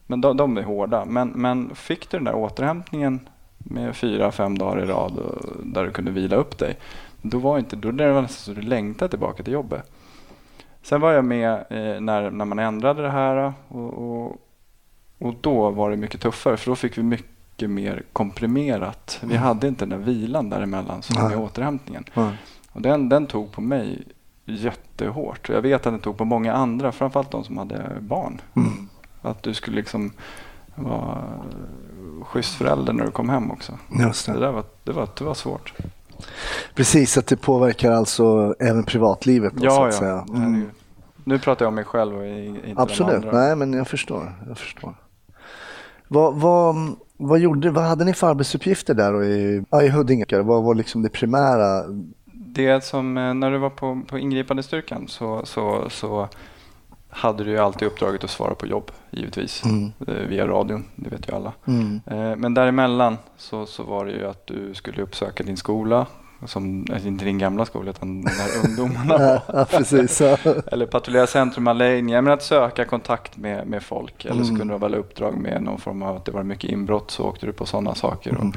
[SPEAKER 4] Men de, de är hårda. Men, men fick du den där återhämtningen med fyra, fem dagar i rad och, där du kunde vila upp dig. Då var inte, då det var nästan så du längtade tillbaka till jobbet. Sen var jag med eh, när, när man ändrade det här och, och, och då var det mycket tuffare för då fick vi mycket mer komprimerat. Vi
[SPEAKER 2] Mm.
[SPEAKER 4] hade inte den där vilan däremellan som
[SPEAKER 2] Nej.
[SPEAKER 4] med återhämtningen.
[SPEAKER 2] Ja.
[SPEAKER 4] Och den, den tog på mig jättehårt. Jag vet att den tog på många andra, framförallt de som hade barn.
[SPEAKER 2] Mm.
[SPEAKER 4] Att du skulle liksom vara schysst förälder när du kom hem också.
[SPEAKER 2] Just
[SPEAKER 4] Det,
[SPEAKER 2] det.
[SPEAKER 4] där var, det, var, det var svårt.
[SPEAKER 2] Precis, att det påverkar alltså även privatlivet då, så
[SPEAKER 4] är
[SPEAKER 2] Mm.
[SPEAKER 4] ju- Nu pratar jag om mig själv och inte
[SPEAKER 2] Absolut, nej men jag förstår. Jag förstår. Vad, vad, vad, gjorde, vad hade ni för arbetsuppgifter där i, ja, i Huddinge? Vad var liksom det primära?
[SPEAKER 4] Det som, eh, när du var på, på ingripande styrkan så, så, så hade du ju alltid uppdraget att svara på jobb, givetvis.
[SPEAKER 2] Mm.
[SPEAKER 4] eh, Via radion, det vet ju alla.
[SPEAKER 2] Mm.
[SPEAKER 4] Eh, Men däremellan så, så var det ju att du skulle uppsöka din skola, som, alltså inte din gamla skola utan där ungdomarna [laughs] var.
[SPEAKER 2] Ja, precis. Ja. [laughs]
[SPEAKER 4] Eller patrullera centrum anläggningar, men att söka kontakt med, med folk. Eller så
[SPEAKER 2] Mm.
[SPEAKER 4] kunde det vara uppdrag med någon form av att det var mycket inbrott så åkte du på sådana saker.
[SPEAKER 2] Mm.
[SPEAKER 4] Och,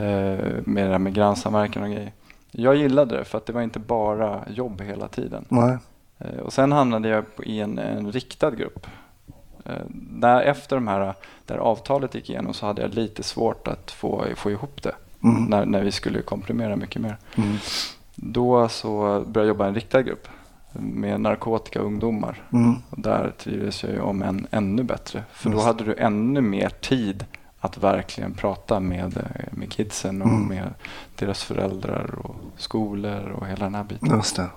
[SPEAKER 4] eh, med det där med grannsamverkan och grejer. Jag gillade det för att det var inte bara jobb hela tiden.
[SPEAKER 2] Nej.
[SPEAKER 4] Eh, Och sen hamnade jag i en, en riktad grupp. Eh, Där efter de här, där avtalet gick igenom så hade jag lite svårt att få, få ihop det.
[SPEAKER 2] Mm.
[SPEAKER 4] När, när vi skulle komprimera mycket mer.
[SPEAKER 2] Mm.
[SPEAKER 4] Då så började jag jobba i en riktad grupp med narkotika och ungdomar.
[SPEAKER 2] Mm.
[SPEAKER 4] Och där trivdes jag ju om en ännu bättre. För då hade du ännu mer tid att verkligen prata med, eh, med kidsen och
[SPEAKER 2] Mm.
[SPEAKER 4] med deras föräldrar och skolor och hela den här biten.
[SPEAKER 2] Just det.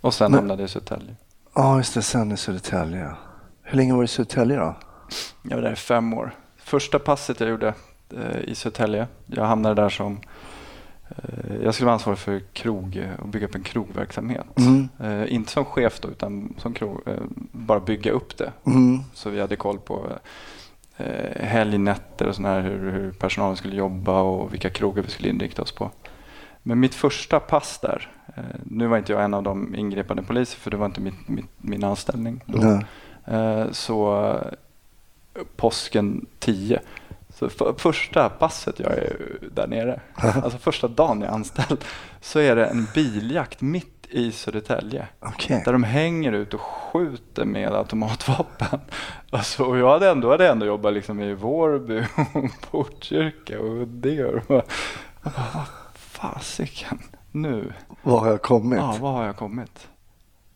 [SPEAKER 4] Och sen
[SPEAKER 2] Men-
[SPEAKER 4] hamnade jag i Södertälje.
[SPEAKER 2] Ja, just det. Sen i Södertälje. Hur länge var du i Södertälje då?
[SPEAKER 4] Jag var där i fem år. Första passet jag gjorde eh, i Södertälje, jag hamnade där som eh, jag skulle vara ansvarig för krog eh, och bygga upp en krogverksamhet.
[SPEAKER 2] Mm.
[SPEAKER 4] Eh, inte som chef då, utan som krog, eh, bara bygga upp det.
[SPEAKER 2] Mm.
[SPEAKER 4] Så vi hade koll på eh, helgnätter och sån här, hur, hur personalen skulle jobba och vilka krogar vi skulle inrikta oss på. Men mitt första pass där, eh, nu var inte jag en av de ingripande poliser för det var inte mitt, mitt, min anställning då. Eh, så eh, påsken 10. Så för, första passet jag är där nere, [laughs] alltså första dagen jag är anställd, så är det en biljakt mitt i Södertälje.
[SPEAKER 2] Okej.
[SPEAKER 4] Där de hänger ut och skjuter med automatvapen. [laughs] Alltså, och jag hade ändå, hade ändå jobbat liksom i Vårby och [laughs] Botkyrka och Huddinge. Och bara, vad fasiken, nu,
[SPEAKER 2] Var har jag kommit?
[SPEAKER 4] ja, vad har jag kommit?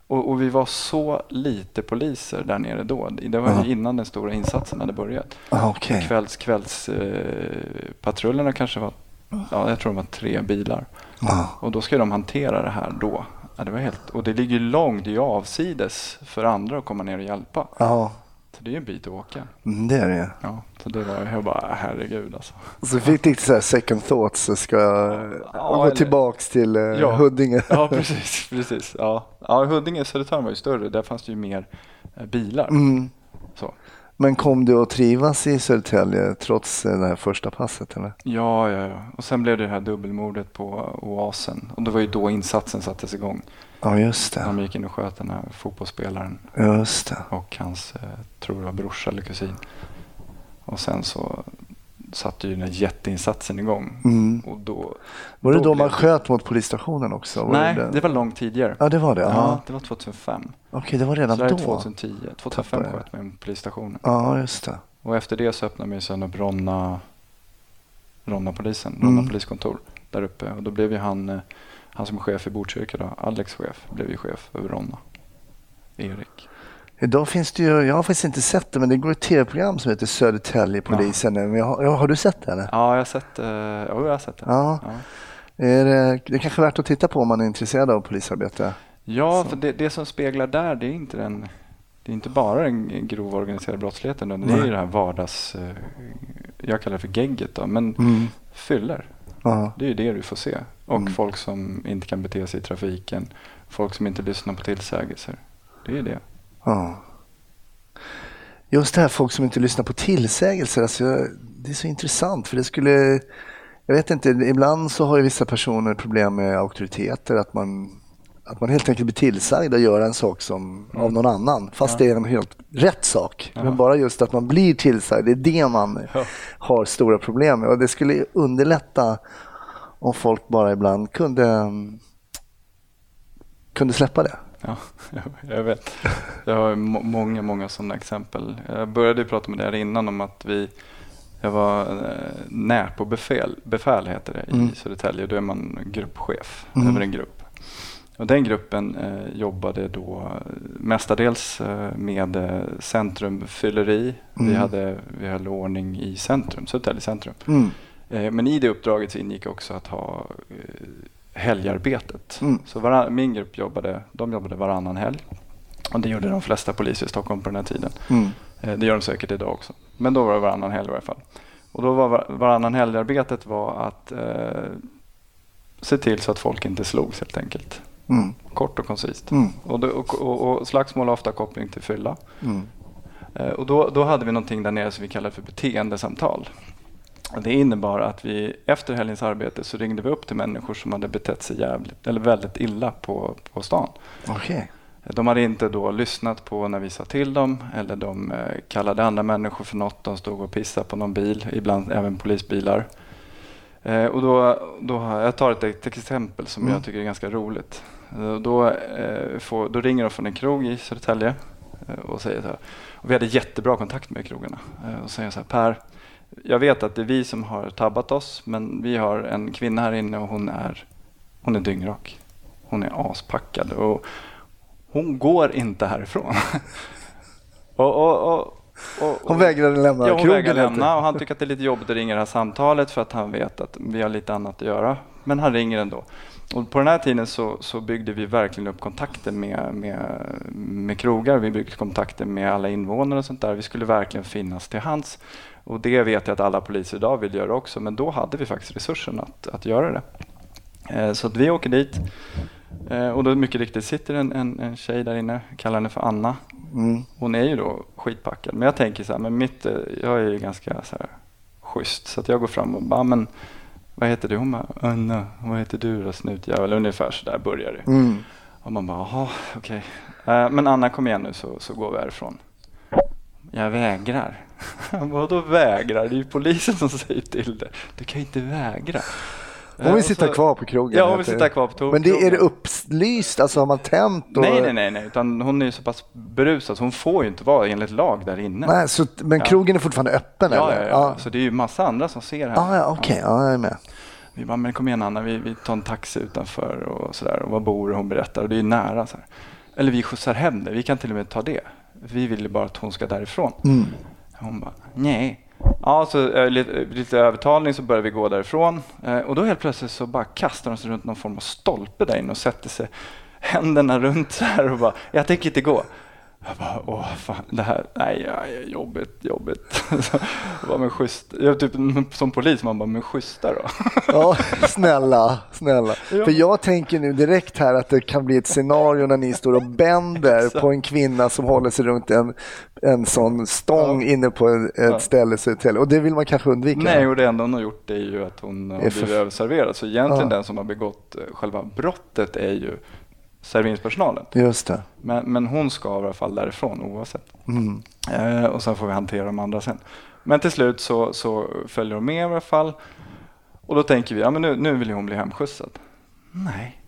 [SPEAKER 4] Och, och vi var så lite poliser där nere då. Det var
[SPEAKER 2] Ja.
[SPEAKER 4] innan den stora insatsen hade börjat.
[SPEAKER 2] Ah, Okej.
[SPEAKER 4] Kvälls, kvälls eh, patrullerna kanske var, ja, jag tror de var tre bilar.
[SPEAKER 2] Ja.
[SPEAKER 4] Och då ska de hantera det här då. Ja, det var helt, och det ligger långt, det är ju avsides för andra att komma ner och hjälpa.
[SPEAKER 2] Ja,
[SPEAKER 4] Så det är ju en bit att åka.
[SPEAKER 2] mm, det är det.
[SPEAKER 4] Ja, så det var, jag bara, herregud alltså.
[SPEAKER 2] Så fick du lite så här second thoughts, så ska jag
[SPEAKER 4] Ja,
[SPEAKER 2] gå
[SPEAKER 4] eller-
[SPEAKER 2] tillbaks till eh,
[SPEAKER 4] Ja.
[SPEAKER 2] Huddinge.
[SPEAKER 4] Ja, precis. [laughs] precis. Ja. Ja, Huddinge Södertörn var ju större. Där fanns det ju mer eh, bilar.
[SPEAKER 2] Mm.
[SPEAKER 4] Så.
[SPEAKER 2] Men kom du att trivas i Södertälje trots eh, det här första passet? Eller?
[SPEAKER 4] Ja, ja, ja. Och sen blev det det här dubbelmordet på Oasen. Och det var ju då insatsen sattes igång.
[SPEAKER 2] Ja, just det.
[SPEAKER 4] Han gick in och sköt den här fotbollsspelaren
[SPEAKER 2] Just det.
[SPEAKER 4] och hans, eh, tror det var brorsa eller kusin. Och sen så satte ju den här jätteinsatsen igång.
[SPEAKER 2] Mm.
[SPEAKER 4] Och då,
[SPEAKER 2] Var det då
[SPEAKER 4] blev
[SPEAKER 2] man sköt mot polisstationen också? Var
[SPEAKER 4] Nej,
[SPEAKER 2] det,
[SPEAKER 4] det var långt tidigare.
[SPEAKER 2] Ja, det var det?
[SPEAKER 4] Ja, det var 2005.
[SPEAKER 2] Okej, det var
[SPEAKER 4] Så
[SPEAKER 2] redan
[SPEAKER 4] är
[SPEAKER 2] då?
[SPEAKER 4] 2010. 2005
[SPEAKER 2] Tappade jag.
[SPEAKER 4] sköt man mot polisstationen.
[SPEAKER 2] Ja, just det.
[SPEAKER 4] Och efter det så öppnade man ju sen upp Ronna, Ronna polisen,
[SPEAKER 2] Mm.
[SPEAKER 4] Ronna poliskontor där uppe. Och då blev ju han, eh, han som är chef i Botkyrka då, Alex chef, blev ju chef över Ronna. Erik.
[SPEAKER 2] Idag finns det ju, jag har faktiskt inte sett det, men det går ett tv-program som heter Södertäljepolisen. Jag har, ja, har du sett det? Eller?
[SPEAKER 4] Ja, jag har sett, jo, jag har sett det.
[SPEAKER 2] Ja.
[SPEAKER 4] Ja.
[SPEAKER 2] Är det, det är kanske värt att titta på om man är intresserad av polisarbete.
[SPEAKER 4] Ja,
[SPEAKER 2] Så.
[SPEAKER 4] för det, det som speglar där, det är inte den det är inte bara den grova organiserade brottsligheten, utan det är ju det här vardags, eh, jag kallar det för gegget då, men
[SPEAKER 2] Mm.
[SPEAKER 4] fyller.
[SPEAKER 2] Ja.
[SPEAKER 4] Det är ju det du får se. Och
[SPEAKER 2] Mm.
[SPEAKER 4] folk som inte kan bete sig i trafiken, folk som inte lyssnar på tillsägelser. Det är ju det.
[SPEAKER 2] Ja. Just det här folk som inte lyssnar på tillsägelser, alltså, det är så intressant för det skulle, jag vet inte, ibland så har ju vissa personer problem med auktoriteter, att man, att man helt enkelt blir tillsagd att göra en sak som, av någon annan, fast det är en helt rätt sak. Men bara just att man blir tillsagd, det är det man
[SPEAKER 4] Ja.
[SPEAKER 2] har stora problem med och det skulle underlätta om folk bara ibland kunde, kunde släppa det.
[SPEAKER 4] Ja, [laughs] jag- vet. Jag har må- många, många sådana exempel. Jag började prata med det här innan om att vi, jag var eh, Näpo befäl, befäl heter det i
[SPEAKER 2] Mm.
[SPEAKER 4] Södertälje. Då är man gruppchef
[SPEAKER 2] Mm.
[SPEAKER 4] över en grupp. Och den gruppen eh, jobbade då eh, mestadels eh, med eh, centrumfylleri. Vi,
[SPEAKER 2] Mm.
[SPEAKER 4] hade, vi höll ordning i centrum, Södertälje centrum.
[SPEAKER 2] Mm.
[SPEAKER 4] Eh, Men i det uppdraget så ingick också att ha eh, helgarbetet.
[SPEAKER 2] Mm.
[SPEAKER 4] Så varann, min grupp jobbade, de jobbade varannan helg. Och det gjorde de flesta poliser i Stockholm på den här tiden.
[SPEAKER 2] Mm.
[SPEAKER 4] Eh, Det gör de säkert idag också. Men då var det varannan helg i varje fall. Och då var var- varannan helgarbetet var att se till så att folk inte slogs helt enkelt.
[SPEAKER 2] Mm.
[SPEAKER 4] Kort och koncist.
[SPEAKER 2] Mm.
[SPEAKER 4] Och, då, och, och, och slagsmål har ofta koppling till fylla.
[SPEAKER 2] Mm.
[SPEAKER 4] Eh, Och då, då hade vi någonting där nere som vi kallar för beteendesamtal. Det innebar att vi efter helgens arbete så ringde vi upp till människor som hade betett sig jävligt, eller väldigt illa på, på stan.
[SPEAKER 2] Okej.
[SPEAKER 4] De hade inte då lyssnat på när vi sa till dem eller de eh, kallade andra människor för något. De stod och pissade på någon bil, ibland även polisbilar. Eh, och då, då, jag tar ett, ett exempel som
[SPEAKER 2] Mm.
[SPEAKER 4] jag tycker är ganska roligt. Eh, Då, eh, får, då ringer de från en krog i Södertälje eh, och säger så här. Och vi hade jättebra kontakt med krogarna. Och säger så här, Per, jag vet att det är vi som har tabbat oss men vi har en kvinna här inne och hon är, hon är dyngrak. Hon är aspackad och hon går inte härifrån. [laughs] och, och, och, och,
[SPEAKER 2] Hon vägrade lämna
[SPEAKER 4] Ja, hon
[SPEAKER 2] heter
[SPEAKER 4] lämna och han tycker att det är lite jobbigt att ringa det här samtalet för att han vet att vi har lite annat att göra. Men han ringer ändå. Och på den här tiden så, så byggde vi verkligen upp kontakter med, med, med krogar. Vi byggde kontakter med alla invånare och sånt där. Vi skulle verkligen finnas till hands. Och det vet jag att alla poliser idag vill göra också. Men då hade vi faktiskt resursen att, att göra det. Eh, Så att vi åker dit. Eh, Och då mycket riktigt sitter en, en, en tjej där inne, kallar henne för Anna.
[SPEAKER 2] Mm.
[SPEAKER 4] Hon är ju då skitpackad. Men jag tänker så här, men mitt, eh, jag är ju ganska så här schysst. Så att jag går fram och bara, men vad heter du? Hon bara, Anna, vad heter du då snutjävel? Ungefär så där börjar det.
[SPEAKER 2] Mm.
[SPEAKER 4] Och man bara, jaha, okej. Eh, men Anna kom igen nu så, så går vi härifrån. Jag vägrar. [laughs] Vadå vägrar? Det är ju polisen som säger till det. Du kan ju inte vägra.
[SPEAKER 2] Hon
[SPEAKER 4] Eh,
[SPEAKER 2] vill
[SPEAKER 4] och
[SPEAKER 2] sitta
[SPEAKER 4] så-
[SPEAKER 2] kvar på krogen.
[SPEAKER 4] Ja, hon vill sitta
[SPEAKER 2] det.
[SPEAKER 4] kvar på to-
[SPEAKER 2] Men det, är det
[SPEAKER 4] krogen.
[SPEAKER 2] upplyst? Alltså har man tänt? Och...
[SPEAKER 4] Nej, nej, nej, nej. Utan hon är ju så pass berusad så hon får ju inte vara enligt lag där inne.
[SPEAKER 2] Nej, så, men
[SPEAKER 4] Ja.
[SPEAKER 2] krogen är fortfarande öppen
[SPEAKER 4] Ja,
[SPEAKER 2] eller?
[SPEAKER 4] ja, ja. Så det är ju massa andra som ser här.
[SPEAKER 2] Ah, ja, okej. Ja, jag är med.
[SPEAKER 4] Vi bara, men kom igen Anna, vi, vi tar en taxi utanför och sådär. Och var bor du? Hon berättar och det är ju nära. Så här. Eller vi skjutsar hem dig, vi kan till och med ta det. Vi vill ju bara att hon ska därifrån.
[SPEAKER 2] Mm.
[SPEAKER 4] Hon bara, nej. Ja, så eh, lite, lite övertalning så börjar vi gå därifrån. Eh, och då helt plötsligt så bara kastar de sig runt någon form av stolpe där inne och sätter sig händerna runt så här och bara, jag tänker inte gå. Jag bara, åh fan, det här, nej, ja, ja, jobbigt, jobbigt. [laughs] Bara, men schysst. Jag, typ, som polis, man bara, men schyssta då. [laughs]
[SPEAKER 2] Ja, snälla, snälla.
[SPEAKER 4] Ja.
[SPEAKER 2] För jag tänker nu direkt här att det kan bli ett scenario när ni står och bänder [laughs] på en kvinna som håller sig runt en, en sån stång inne på ett
[SPEAKER 4] Ja.
[SPEAKER 2] ställe i Södertälje. Och det vill man kanske undvika.
[SPEAKER 4] Nej, och det enda hon har gjort är ju att hon har
[SPEAKER 2] Är för-
[SPEAKER 4] blivit överserverad. Så egentligen
[SPEAKER 2] Ja.
[SPEAKER 4] den som har begått eh, själva brottet är ju serveringspersonalen.
[SPEAKER 2] Just det.
[SPEAKER 4] Men, men hon ska i alla fall därifrån oavsett.
[SPEAKER 2] Mm.
[SPEAKER 4] Eh, och sen får vi hantera de andra sen. Men till slut så, så följer de med i alla fall. Och då tänker vi, ja men nu, nu vill hon bli hemskjutsad. Nej,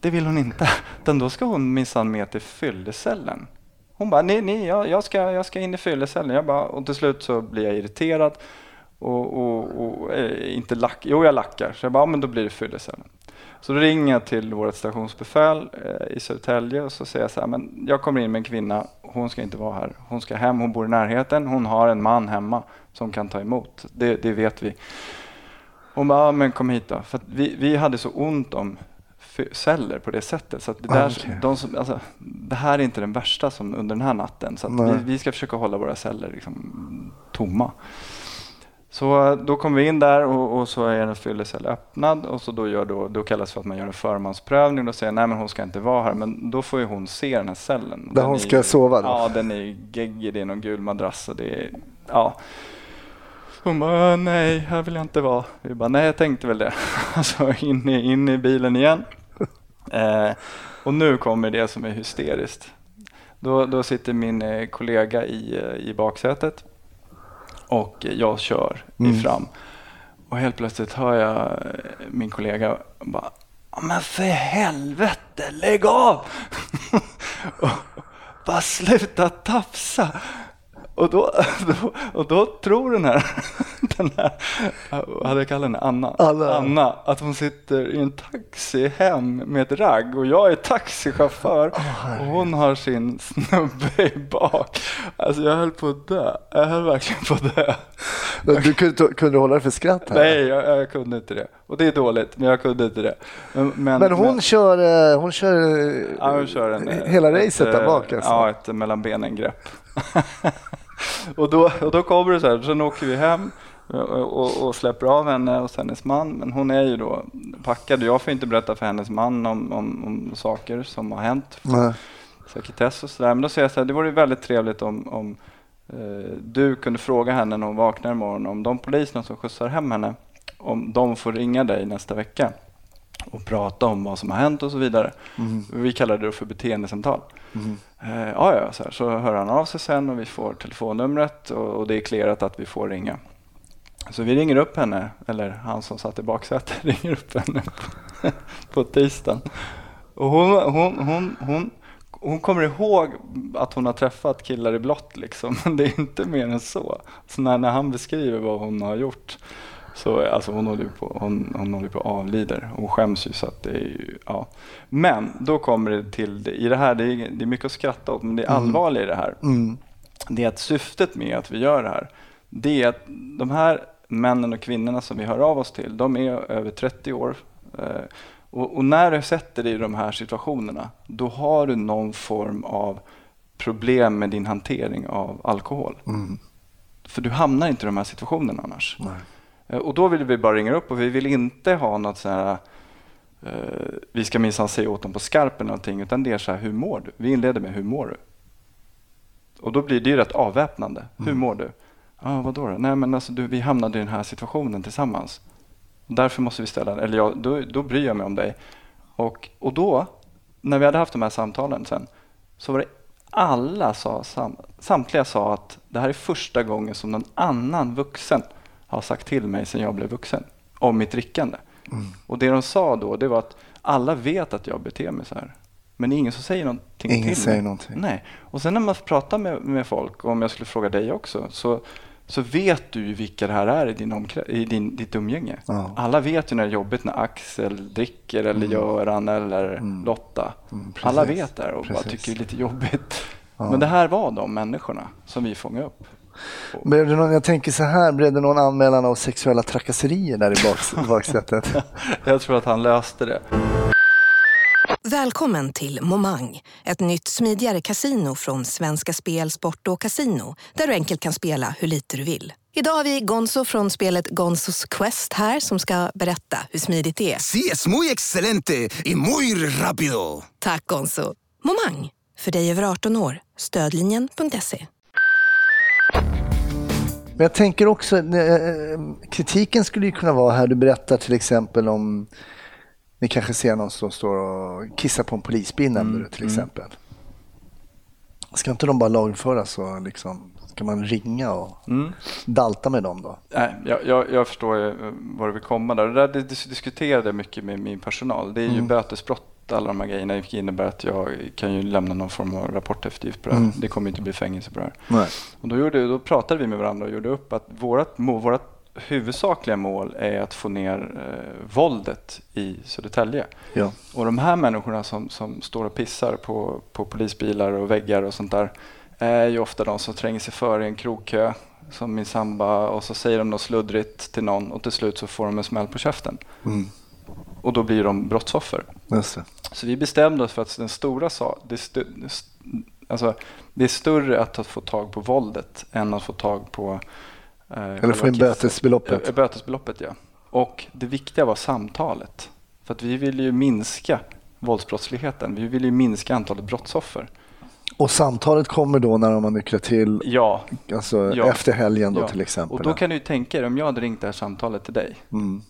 [SPEAKER 4] det vill hon inte. [laughs] Utan då ska hon minsann med till fyllecellen. Hon bara, nej, nej, jag, jag, ska, jag ska in i fyllecellen. Jag bara, och till slut så blir jag irriterad. Och, och, och eh, inte lack, jo jag lackar. Så jag bara, ja, men då blir det fyllecellen. Så då ringer jag till vårt stationsbefäl eh, i Södertälje och så säger jag så här, men jag kommer in med en kvinna, hon ska inte vara här. Hon ska hem, hon bor i närheten, hon har en man hemma som kan ta emot. Det, det vet vi. Hon bara, ja, men kom hit då. För vi, vi hade så ont om celler på det sättet. Så det,
[SPEAKER 2] Ah,
[SPEAKER 4] där,
[SPEAKER 2] okej.
[SPEAKER 4] de som, alltså, det här är inte den värsta som under den här natten. Så vi, vi ska försöka hålla våra celler liksom, tomma. Så då kommer vi in där och, och så är en fyllecell öppnad och så då, gör då, då kallas det för att man gör en förmansprövning. Då säger nej men hon ska inte vara här. Men då får ju hon se den här cellen.
[SPEAKER 2] Där
[SPEAKER 4] Den
[SPEAKER 2] hon
[SPEAKER 4] är
[SPEAKER 2] ska sova då?
[SPEAKER 4] Ja, den är geggig. Det är någon gul madrass och det är, ja. Hon bara, nej, här vill jag inte vara. Vi bara, nej, jag tänkte väl det. [laughs] Alltså in i, in i bilen igen. [laughs] Eh, och nu kommer det som är hysteriskt. Då, då sitter min eh, kollega i, eh, i baksätet och jag kör
[SPEAKER 2] Mm.
[SPEAKER 4] fram. Och helt plötsligt hör jag min kollega bara "Ja, men för helvete, lägg av! [laughs] bara sluta tafsa! Och då, [laughs] då, och då tror den här, [laughs] den här, hade jag kallat henne? Anna?
[SPEAKER 2] Anna.
[SPEAKER 4] att hon sitter i en taxi hem med ett ragg och jag är taxichaufför och hon har sin snubbe i bak. Alltså jag höll på att dö. Jag höll verkligen på att dö.
[SPEAKER 2] Du kunde, kunde du hålla dig för skratt här?
[SPEAKER 4] Nej, jag, jag kunde inte det. Och det är dåligt, men jag kunde inte det. Men, men,
[SPEAKER 2] Men hon
[SPEAKER 4] men,
[SPEAKER 2] kör, eh, hon kör, eh,
[SPEAKER 4] ja, hon kör en,
[SPEAKER 2] hela racet där
[SPEAKER 4] eh,
[SPEAKER 2] bak alltså?
[SPEAKER 4] Ja, ett mellan benen-grepp. [laughs] och, då, och då kommer det så här, sen åker vi hem och, och, och släpper av henne och hennes man. Men hon är ju då packad. Jag får inte berätta för hennes man om, om, om saker som har hänt.
[SPEAKER 2] Nej.
[SPEAKER 4] Sekretess och sådär. Men då säger jag så här, det vore väldigt trevligt om, om eh, du kunde fråga henne när hon vaknar imorgon om de poliserna som skjutsar hem henne, om de får ringa dig nästa vecka och prata om vad som har hänt och så vidare. Vi kallar det för beteendesamtal. Eh, ja, ja, så, här, så hör han av sig sen och vi får telefonnumret och, och det är clearat att vi får ringa. Så vi ringer upp henne, eller han som satt i baksätet [laughs] ringer upp henne på, [laughs] på tisdagen. Och hon, hon, hon, hon, hon kommer ihåg att hon har träffat killar i blått liksom, [laughs] men det är inte mer än så. Så när, när han beskriver vad hon har gjort så alltså hon håller på, hon, hon håller på avlider. Hon skäms ju så att det är ju, ja. Men då kommer det till, det, i det här, det är, det är mycket att skratta åt, men det allvarliga i det här,
[SPEAKER 2] Mm.
[SPEAKER 4] det är att syftet med att vi gör det här, det är att de här männen och kvinnorna som vi hör av oss till, de är över 30 år. Eh, Och, och när du sätter dig i de här situationerna, då har du någon form av problem med din hantering av alkohol.
[SPEAKER 2] Mm.
[SPEAKER 4] För du hamnar inte i de här situationerna annars.
[SPEAKER 2] Nej.
[SPEAKER 4] Eh, Och då vill vi bara ringa upp och vi vill inte ha något så här eh, vi ska minsann säga åt dem på skarpen eller någonting, utan det är så här, hur mår du? Vi inleder med, hur mår du? Och då blir det ju rätt avväpnande. Hur mår du? Ja, vad då? Nej, men alltså, du, vi hamnade i den här situationen tillsammans. Därför måste vi ställa, eller ja, då, då bryr jag mig om dig. Och, och då, när vi hade haft de här samtalen sen, så var det alla sa, sam, samtliga sa att det här är första gången som någon annan vuxen har sagt till mig sedan jag blev vuxen om mitt drickande. Och det de sa då, det var att alla vet att jag beter mig så här. Men det är ingen som säger någonting
[SPEAKER 2] Ingen
[SPEAKER 4] till
[SPEAKER 2] säger
[SPEAKER 4] mig.
[SPEAKER 2] någonting.
[SPEAKER 4] Nej. Och sen när man pratar med, med folk, och om jag skulle fråga dig också, så, så vet du ju vilka det här är i, din omkrä- i din, ditt umgänge.
[SPEAKER 2] Ja.
[SPEAKER 4] Alla vet ju när det är jobbigt när Axel dricker eller Göran eller Lotta.
[SPEAKER 2] Mm.
[SPEAKER 4] Alla vet det och bara tycker det är lite jobbigt.
[SPEAKER 2] Ja.
[SPEAKER 4] Men det här var de människorna som vi fångade upp.
[SPEAKER 2] Blev det någon, jag tänker så här, blev det någon anmälan av sexuella trakasserier där i bak, [laughs] baksätet?
[SPEAKER 4] Jag tror att han löste det.
[SPEAKER 1] Välkommen till Momang, ett nytt smidigare kasino från Svenska Spel, Sport och Casino där du enkelt kan spela hur lite du vill. Idag har vi Gonzo från spelet Gonzos Quest här som ska berätta hur smidigt det är.
[SPEAKER 5] Sí, es muy excelente y muy rápido.
[SPEAKER 1] Tack Gonzo! Momang, för dig över 18 år. Stödlinjen.se.
[SPEAKER 2] Men jag tänker också, eh, kritiken skulle ju kunna vara här, du berättar till exempel om, ni kanske ser någon som står och kissar på en polisbil du till exempel. Ska inte de bara lagföras och liksom, ska man ringa och dalta med dem då?
[SPEAKER 4] Nej, jag, jag, jag förstår eh, var du vill komma där. Det där dis- dis- diskuterade jag mycket med min personal. Det är ju bötesbrott, alla de här grejerna, vilket innebär att jag kan ju lämna någon form av rapporteftergift på det här. Det kommer inte bli fängelse på det här.
[SPEAKER 2] Nej.
[SPEAKER 4] Och då, gjorde, då pratade vi med varandra och gjorde upp att vårt, vårt huvudsakliga mål är att få ner eh, våldet i Södertälje.
[SPEAKER 2] Ja.
[SPEAKER 4] Och de här människorna som, som står och pissar på, på polisbilar och väggar och sånt där är ju ofta de som tränger sig före i en krogkö som min samba och så säger de något sluddrigt till någon och till slut så får de en smäll på käften.
[SPEAKER 2] Mm.
[SPEAKER 4] Och då blir de brottsoffer. Så vi bestämde oss för att den stora sa, det, är stu, alltså, det är större att få tag på våldet än att få tag på Eh,
[SPEAKER 2] Eller få in bötesbeloppet.
[SPEAKER 4] Eh, Bötesbeloppet ja. Och det viktiga var samtalet. För att vi vill ju minska våldsbrottsligheten. Vi vill ju minska antalet brottsoffer.
[SPEAKER 2] Och samtalet kommer då när de har nyktrat till,
[SPEAKER 4] Ja,
[SPEAKER 2] alltså
[SPEAKER 4] Ja.
[SPEAKER 2] efter helgen då
[SPEAKER 4] ja.
[SPEAKER 2] till exempel.
[SPEAKER 4] Och då kan du ju tänka dig om jag hade ringt det här samtalet till dig.
[SPEAKER 2] mm.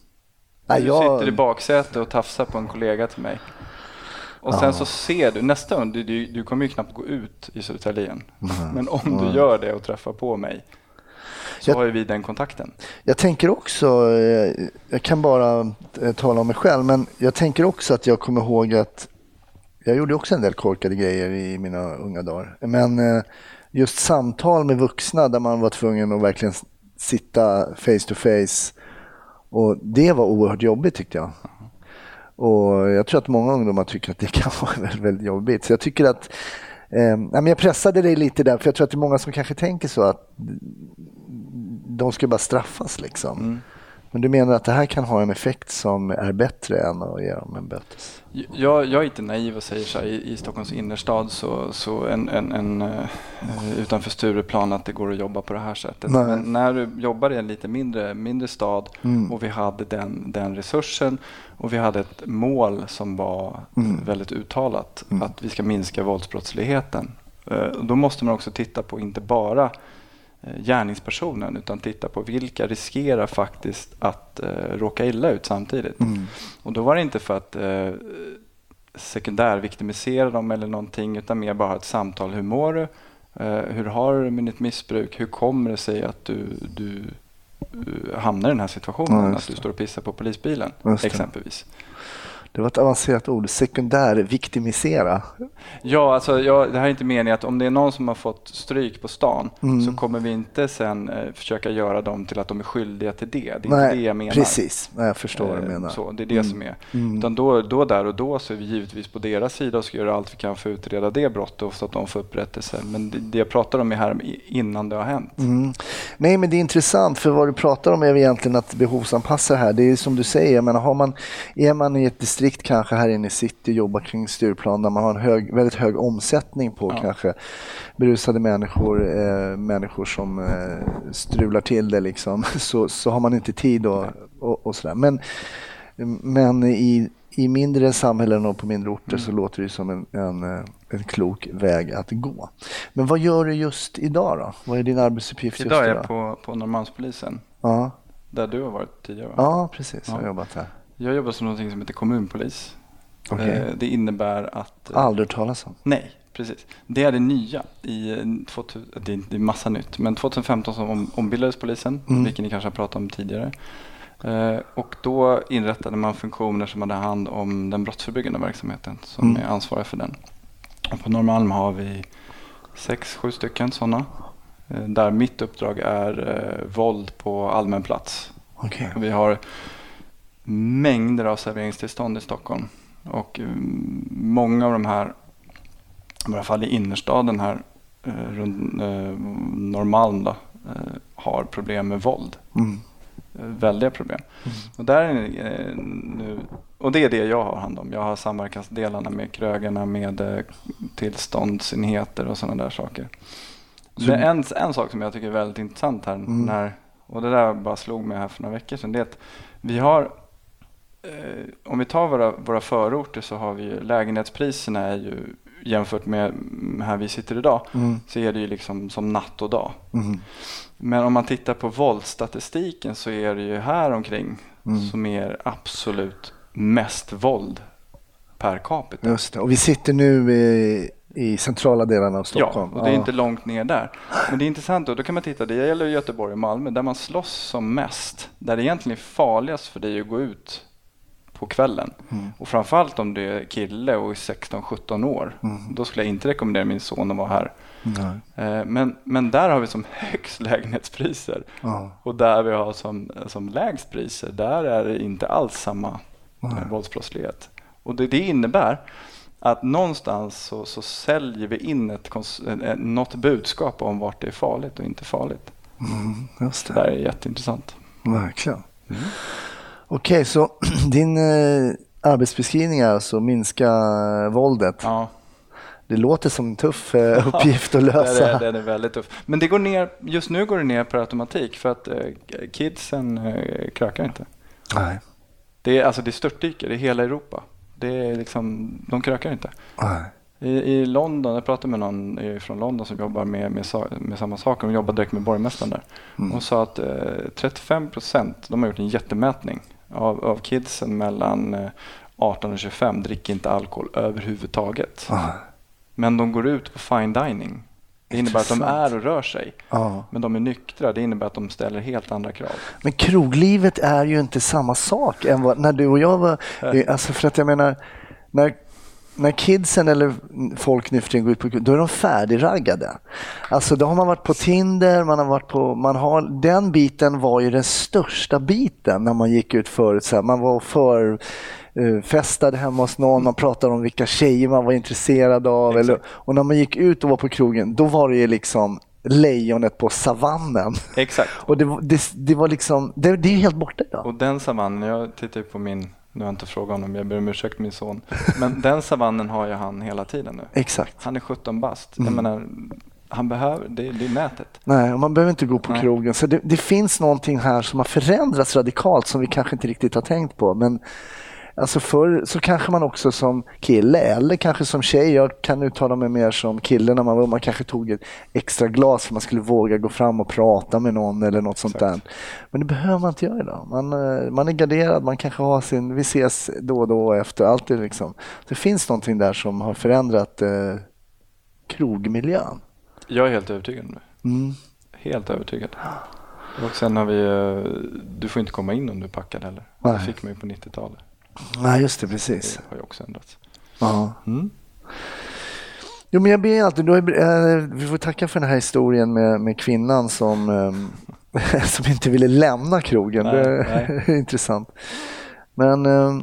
[SPEAKER 2] Nej,
[SPEAKER 4] Du
[SPEAKER 2] jag,
[SPEAKER 4] sitter i baksätet och tafsar på en kollega till mig. Och sen så ser du, nästa gång, du, du, du kommer ju knappt gå ut i Södertälje igen. Men om du gör det och träffar på mig så
[SPEAKER 2] Jag-
[SPEAKER 4] har ju vi den kontakten.
[SPEAKER 2] jag tänker också, eh, jag kan bara eh, tala om mig själv, men jag tänker också att jag kommer ihåg att jag gjorde också en del korkade grejer i mina unga dagar. Men eh, just samtal med vuxna där man var tvungen att verkligen sitta face to face och det var oerhört jobbigt tyckte jag. Och jag tror att många ungdomar tycker att det [laughs] kan vara väldigt, väldigt jobbigt. Så jag tycker att eh, ja, men jag pressade dig lite där, för jag tror att det är många som kanske tänker så att de ska bara straffas liksom. Men du menar att det här kan ha en effekt som är bättre än att ge dem en bötes?
[SPEAKER 4] Jag, jag är inte naiv och säger så här, i, i Stockholms innerstad så, så en, en, en, eh, utanför Stureplan att det går att jobba på det här sättet.
[SPEAKER 2] Nej.
[SPEAKER 4] Men när du jobbar i en lite mindre, mindre stad
[SPEAKER 2] Mm.
[SPEAKER 4] och vi hade den, den resursen och vi hade ett mål som var
[SPEAKER 2] Mm.
[SPEAKER 4] väldigt uttalat, att vi ska minska våldsbrottsligheten. Eh, Då måste man också titta på inte bara gärningspersonen utan titta på vilka riskerar faktiskt att eh, råka illa ut samtidigt.
[SPEAKER 2] Mm.
[SPEAKER 4] Och då var det inte för att eh, sekundärviktimisera dem eller någonting utan mer bara ett samtal. Hur mår du? Eh, hur har du med ditt missbruk? Hur kommer det sig att du, du eh, hamnar i den här situationen?
[SPEAKER 2] Ja,
[SPEAKER 4] att du står och pissar på polisbilen exempelvis.
[SPEAKER 2] Det var ett avancerat ord, sekundärviktimisera.
[SPEAKER 4] Ja, alltså, jag, det här är inte meningen att om det är någon som har fått stryk på stan
[SPEAKER 2] Mm.
[SPEAKER 4] så kommer vi inte sen eh, försöka göra dem till att de är skyldiga till det. Det är inte det jag menar.
[SPEAKER 2] precis. Nej, jag förstår vad du
[SPEAKER 4] Eh,
[SPEAKER 2] menar.
[SPEAKER 4] Så, det är det som är. Utan då, då där och då så är vi givetvis på deras sida och ska göra allt vi kan för att utreda det brottet så att de får upprättelse. Men det, det jag pratar om är här innan det har hänt.
[SPEAKER 2] Mm. Nej, men det är intressant för vad du pratar om är egentligen att behovsanpassa det här. Det är som du säger, jag menar, har man, är man i ett distrikt kanske här inne i city, jobbar kring Stureplan där man har en hög, väldigt hög omsättning på
[SPEAKER 4] Ja.
[SPEAKER 2] kanske berusade människor, eh, människor som eh, strular till det liksom, [laughs] så, så har man inte tid och, och, och sådär. Men, men i, i mindre samhällen och på mindre orter
[SPEAKER 4] Mm.
[SPEAKER 2] så låter det som en, en, eh, en klok väg att gå. Men vad gör du just idag då? Vad är din arbetsuppgift just
[SPEAKER 4] Idag är
[SPEAKER 2] idag?
[SPEAKER 4] jag på, på Norrmalmspolisen
[SPEAKER 2] Ja,
[SPEAKER 4] där du har varit tidigare. va?
[SPEAKER 2] ja precis. Jag har
[SPEAKER 4] Ja.
[SPEAKER 2] jobbat här.
[SPEAKER 4] Jag jobbar som något som heter kommunpolis.
[SPEAKER 2] Okej.
[SPEAKER 4] Eh, Det innebär att... eh,
[SPEAKER 2] Aldrig hört talas om.
[SPEAKER 4] Nej, precis. Det är det nya. I eh, 2000, det är det är massa nytt. Men 2015 så om, ombildades polisen,
[SPEAKER 2] Mm.
[SPEAKER 4] vilket ni kanske har pratat om tidigare. Eh, och då inrättade man funktioner som hade hand om den brottsförebyggande verksamheten som
[SPEAKER 2] Mm.
[SPEAKER 4] är ansvarig för den. Och på Norrmalm har vi sex, sju stycken sådana. Eh, där mitt uppdrag är eh, våld på allmän plats.
[SPEAKER 2] Okej.
[SPEAKER 4] Vi har mängder av serveringstillstånd i Stockholm. Och mm, många av de här, i alla fall i innerstaden här eh, runt eh, Norrmalm då, eh, har problem med våld.
[SPEAKER 2] Mm.
[SPEAKER 4] Eh, väldiga problem. Och, där är, det, eh, nu, och det är det jag har hand om. Jag har samverkansdelarna med krögarna, med eh, tillståndsenheter och sådana där saker.
[SPEAKER 2] Så-
[SPEAKER 4] Men en, en sak som jag tycker är väldigt intressant här, när, och det där bara slog mig här för några veckor sedan, det är att vi har, eh, om vi tar våra, våra förorter så har vi ju, lägenhetspriserna är ju jämfört med här vi sitter idag,
[SPEAKER 2] Mm.
[SPEAKER 4] så är det ju liksom som natt och dag.
[SPEAKER 2] Mm.
[SPEAKER 4] Men om man tittar på våldsstatistiken så är det ju här omkring
[SPEAKER 2] Mm.
[SPEAKER 4] som är absolut mest våld per capita.
[SPEAKER 2] Just det. Och vi sitter nu i, i centrala delarna av Stockholm.
[SPEAKER 4] Ja, och det är inte långt ner där. Men det är intressant och då kan man titta, det gäller Göteborg och Malmö, där man slåss som mest. Där det egentligen är farligast för dig att gå ut på kvällen.
[SPEAKER 2] Mm.
[SPEAKER 4] Och framförallt om du är kille och är 16-17 år.
[SPEAKER 2] Mm.
[SPEAKER 4] Då skulle jag inte rekommendera min son att vara här. Eh, Men, men där har vi som [laughs] högst lägenhetspriser. Och där vi har som, som lägst priser, där är det inte alls samma eh, våldsbrottslighet. Och det, det innebär att någonstans så, så säljer vi in ett, något budskap om vart det är farligt och inte farligt.
[SPEAKER 2] Mm,
[SPEAKER 4] Det
[SPEAKER 2] det.
[SPEAKER 4] där är jätteintressant.
[SPEAKER 2] Verkligen. Okej, så [clears throat] din eh, arbetsbeskrivning är alltså minska våldet.
[SPEAKER 4] Ja,
[SPEAKER 2] Det låter som en tuff eh, [laughs] uppgift att lösa.
[SPEAKER 4] Den är, den är väldigt tuff. Men det går ner, just nu går det ner per automatik för att eh, kidsen eh, krökar inte.
[SPEAKER 2] Nej.
[SPEAKER 4] Det är, alltså det störtdyker i hela Europa. Det är liksom, de krökar inte.
[SPEAKER 2] Nej.
[SPEAKER 4] I, I London, jag pratade med någon eh, från London som jobbar med, med, med samma sak. De jobbar direkt med borgmästaren där.
[SPEAKER 2] Mm.
[SPEAKER 4] Hon sa att eh, 35 procent, de har gjort en jättemätning av, av kidsen mellan eh, 18 och 25 dricker inte alkohol överhuvudtaget.
[SPEAKER 2] Ja.
[SPEAKER 4] Men de går ut på fine dining. Det innebär att de
[SPEAKER 2] Intressant.
[SPEAKER 4] är och rör sig.
[SPEAKER 2] Ja.
[SPEAKER 4] Men de är nyktra. Det innebär att de ställer helt andra krav.
[SPEAKER 2] Men kroglivet är ju inte samma sak än vad, när du och jag var... [laughs] Alltså för att jag menar, när, när kidsen eller folk nu för tiden går ut på då är de färdigraggade. Alltså då har man varit på Tinder, man har varit på... Man har, den biten var ju den största biten när man gick ut förut. Så här, man var för eh, festade hemma hos någon, man pratade om vilka tjejer man var intresserad av.
[SPEAKER 4] Exakt.
[SPEAKER 2] Eller, och när man gick ut och var på krogen, då var det ju liksom lejonet på savannen.
[SPEAKER 4] Exakt. [laughs]
[SPEAKER 2] Och det, var- det, det var liksom, det, det är helt borta idag.
[SPEAKER 4] Och den savannen, jag tittar ju på min, nu har jag inte frågat honom, jag ber om ursäkt min son. Men [laughs] den savannen har ju han hela tiden nu.
[SPEAKER 2] Exakt.
[SPEAKER 4] Han är 17 bast.
[SPEAKER 2] Mm.
[SPEAKER 4] Jag menar, han behöver, det, det är nätet.
[SPEAKER 2] Nej, och man behöver inte gå på
[SPEAKER 4] Nej.
[SPEAKER 2] krogen. Så det, det finns någonting här som har förändrats radikalt som vi kanske inte riktigt har tänkt på. Men alltså förr så kanske man också som kille eller kanske som tjej, jag kan uttala mig mer som kille när man var man kanske tog ett extra glas för man skulle våga gå fram och prata med någon eller något sånt
[SPEAKER 4] Exakt.
[SPEAKER 2] där. Men det behöver man inte göra idag. Man, eh, man är garderad, man kanske har sin, vi ses då och då efter, alltid liksom. Det finns någonting där som har förändrat eh, krogmiljön.
[SPEAKER 4] Jag är helt övertygad om det.
[SPEAKER 2] Mm.
[SPEAKER 4] Helt övertygad. Och sen har vi, eh, du får inte komma in om du är packad heller. Det fick man ju på 90-talet.
[SPEAKER 2] Nej, just det,
[SPEAKER 4] Det
[SPEAKER 2] precis.
[SPEAKER 4] har ju också ändrats.
[SPEAKER 2] Ja.
[SPEAKER 4] Mm.
[SPEAKER 2] Jo, men jag ber alltid, ju- eh, vi får tacka för den här historien med, med kvinnan som, eh, [laughs] som inte ville lämna krogen.
[SPEAKER 4] Nej,
[SPEAKER 2] det
[SPEAKER 4] nej.
[SPEAKER 2] är [laughs] intressant. Men eh,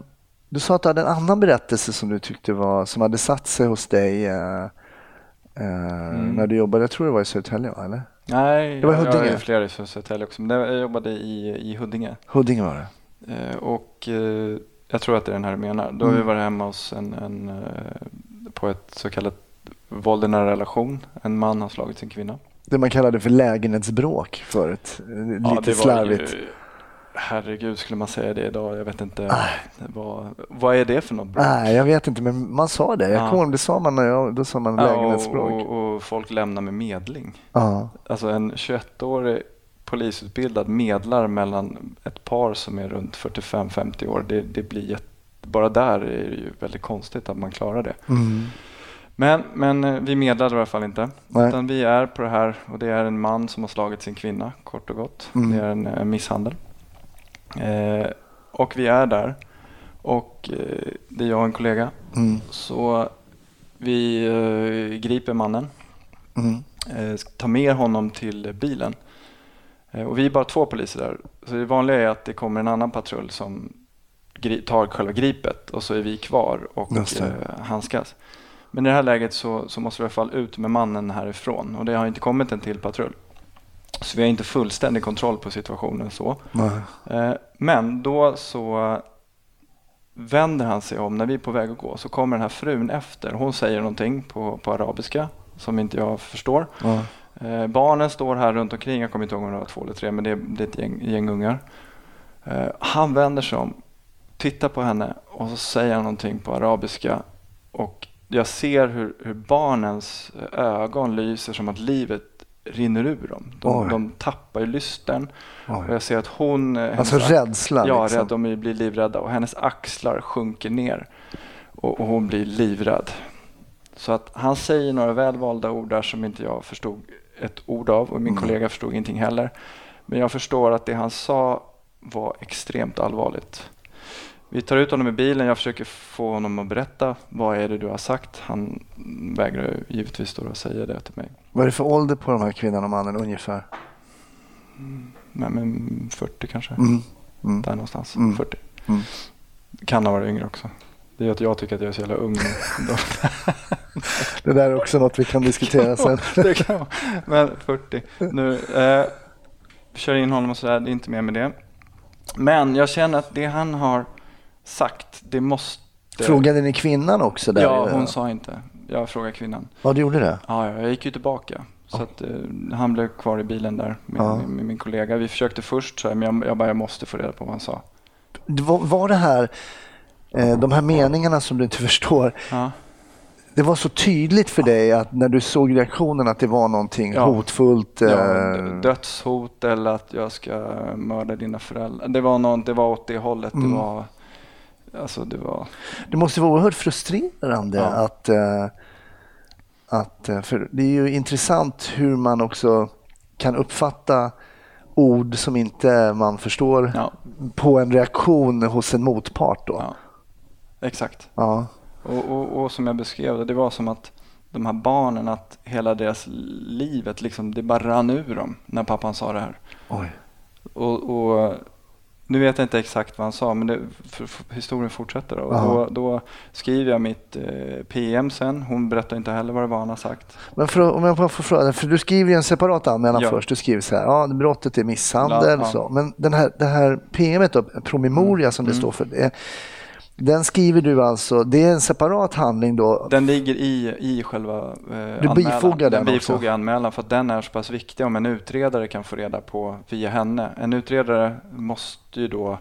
[SPEAKER 2] du sa att du hade en annan berättelse som du tyckte var, som hade satt sig hos dig eh, eh, när du jobbade, jag tror det var i Södertälje, va, eller?
[SPEAKER 4] Nej,
[SPEAKER 2] Det var
[SPEAKER 4] jag, jag
[SPEAKER 2] Huddinge.
[SPEAKER 4] är flera i Södertälje också. Men jag jobbade i, i Huddinge.
[SPEAKER 2] Huddinge var det.
[SPEAKER 4] Eh, och jag tror att det är den här du menar. Då har vi
[SPEAKER 2] Mm.
[SPEAKER 4] varit hemma hos en, en eh, på ett så kallat våld i nära relation. En man har slagit sin kvinna.
[SPEAKER 2] Det man kallade för lägenhetsbråk förut. Eh, Lite slarvigt.
[SPEAKER 4] Ju, herregud, skulle man säga det idag? Jag vet inte. Vad, vad är det för något bråk?
[SPEAKER 2] Nej, jag vet inte, men man sa det. Jag
[SPEAKER 4] Ja.
[SPEAKER 2] kommer ihåg, det sa man när jag, då sa man
[SPEAKER 4] Ja,
[SPEAKER 2] lägenhetsbråk.
[SPEAKER 4] och, och, och folk lämnar med medling.
[SPEAKER 2] Ja.
[SPEAKER 4] Alltså en 21-årig polisutbildad medlar mellan ett par som är runt 45-50 år. Det, det blir jätte, bara där är det ju väldigt konstigt att man klarar det.
[SPEAKER 2] Mm.
[SPEAKER 4] Men, men eh, vi medlade i alla fall inte.
[SPEAKER 2] Nej.
[SPEAKER 4] Utan vi är på det här och det är en man som har slagit sin kvinna kort och gott.
[SPEAKER 2] Mm.
[SPEAKER 4] Det är en, eh, misshandel. Eh, och vi är där. Och eh, det är jag och en kollega.
[SPEAKER 2] Mm.
[SPEAKER 4] Så vi eh, griper mannen.
[SPEAKER 2] Mm.
[SPEAKER 4] Eh, tar med honom till bilen. Eh, och vi är bara två poliser där. Så det vanliga är att det kommer en annan patrull som tar själva gripet och så är vi kvar och eh, handskas. Men i det här läget så, så måste vi i alla fall ut med mannen härifrån och det har inte kommit en till patrull. Så vi har inte fullständig kontroll på situationen så. Eh, Men då så vänder han sig om när vi är på väg att gå så kommer den här frun efter. Hon säger någonting på, på arabiska som inte jag förstår.
[SPEAKER 2] Ja.
[SPEAKER 4] Eh, barnen står här runt omkring, jag kommer inte ihåg om det var två eller tre, men det är, det är ett gäng, gäng ungar. Eh, han vänder sig om, tittar på henne och så säger han någonting på arabiska. Och jag ser hur, hur barnens ögon lyser som att livet rinner ur dem.
[SPEAKER 2] Oj.
[SPEAKER 4] De, de tappar ju lysten. Och
[SPEAKER 2] Oj.
[SPEAKER 4] jag ser att hon... eh,
[SPEAKER 2] Alltså
[SPEAKER 4] hennes-
[SPEAKER 2] rädsla.
[SPEAKER 4] Ja,
[SPEAKER 2] liksom.
[SPEAKER 4] rädd, de blir livrädda och hennes axlar sjunker ner och, och hon blir livrädd. Så att han säger några välvalda ord där som inte jag förstod ett ord av och min
[SPEAKER 2] Mm.
[SPEAKER 4] kollega förstod ingenting heller. Men jag förstår att det han sa var extremt allvarligt. Vi tar ut honom i bilen, jag försöker få honom att berätta vad är det du har sagt. Han vägrar givetvis då att säga det till mig.
[SPEAKER 2] Vad är det för ålder på de här kvinnan och mannen ungefär?
[SPEAKER 4] Men, men 40 kanske,
[SPEAKER 2] Mm. Mm.
[SPEAKER 4] där någonstans.
[SPEAKER 2] Mm.
[SPEAKER 4] 40.
[SPEAKER 2] Mm.
[SPEAKER 4] Kan ha varit yngre också. Det är att jag tycker att jag är så jävla ung.
[SPEAKER 2] Det där är också något vi kan diskutera sen.
[SPEAKER 4] det kan vara. Men 40 nu. Eh, kör in honom och sådär, det är inte mer med det. Men jag känner att det han har sagt, det måste...
[SPEAKER 2] Frågade ni kvinnan också? Där?
[SPEAKER 4] Ja, hon sa inte. jag frågade kvinnan.
[SPEAKER 2] Ja, du gjorde det?
[SPEAKER 4] Ja, ja, jag gick ju tillbaka. Så att, eh, han blev kvar i bilen där med,
[SPEAKER 2] Ja.
[SPEAKER 4] med, med min kollega. Vi försökte först, så här, men jag, jag bara, jag måste få reda på vad han sa.
[SPEAKER 2] Var, var det här, de här meningarna som du inte [laughs] förstår,
[SPEAKER 4] Ja,
[SPEAKER 2] det var så tydligt för dig att när du såg reaktionen att det var någonting
[SPEAKER 4] Ja.
[SPEAKER 2] hotfullt? eh,
[SPEAKER 4] ja, d- dödshot eller att jag ska mörda dina föräldrar. Det var, någon, det var åt det hållet.
[SPEAKER 2] Mm.
[SPEAKER 4] Det var, alltså det var,
[SPEAKER 2] Det måste vara oerhört frustrerande
[SPEAKER 4] Ja.
[SPEAKER 2] att, eh, att... eh, För det är ju intressant hur man också kan uppfatta ord som inte man förstår
[SPEAKER 4] ja,
[SPEAKER 2] på en reaktion hos en motpart. Då.
[SPEAKER 4] Exakt.
[SPEAKER 2] Ja.
[SPEAKER 4] Och, och, och som jag beskrev det, det var som att de här barnen, att hela deras livet, liksom, det bara rann ur dem när pappan sa det här.
[SPEAKER 2] Oj.
[SPEAKER 4] Och, och nu vet jag inte exakt vad han sa, men det, för, för, historien fortsätter. Och då, då skriver jag mitt eh, PM sen. Hon berättar inte heller vad det var han har sagt.
[SPEAKER 2] Men för, om jag får fråga, för du skriver ju en separat anmälan
[SPEAKER 4] Ja.
[SPEAKER 2] först. Du skriver så här, ja, brottet är misshandel.
[SPEAKER 4] Ja, ja.
[SPEAKER 2] Så. Men den här, det här PMet, då, promemoria som det
[SPEAKER 4] Mm.
[SPEAKER 2] står för, det, den skriver du alltså, det är en separat handling då?
[SPEAKER 4] Den ligger i, i själva eh,
[SPEAKER 2] Du
[SPEAKER 4] anmälan.
[SPEAKER 2] bifogar den också?
[SPEAKER 4] bifogar anmälan för att den är så pass viktig om en utredare kan få reda på via henne. En utredare måste ju då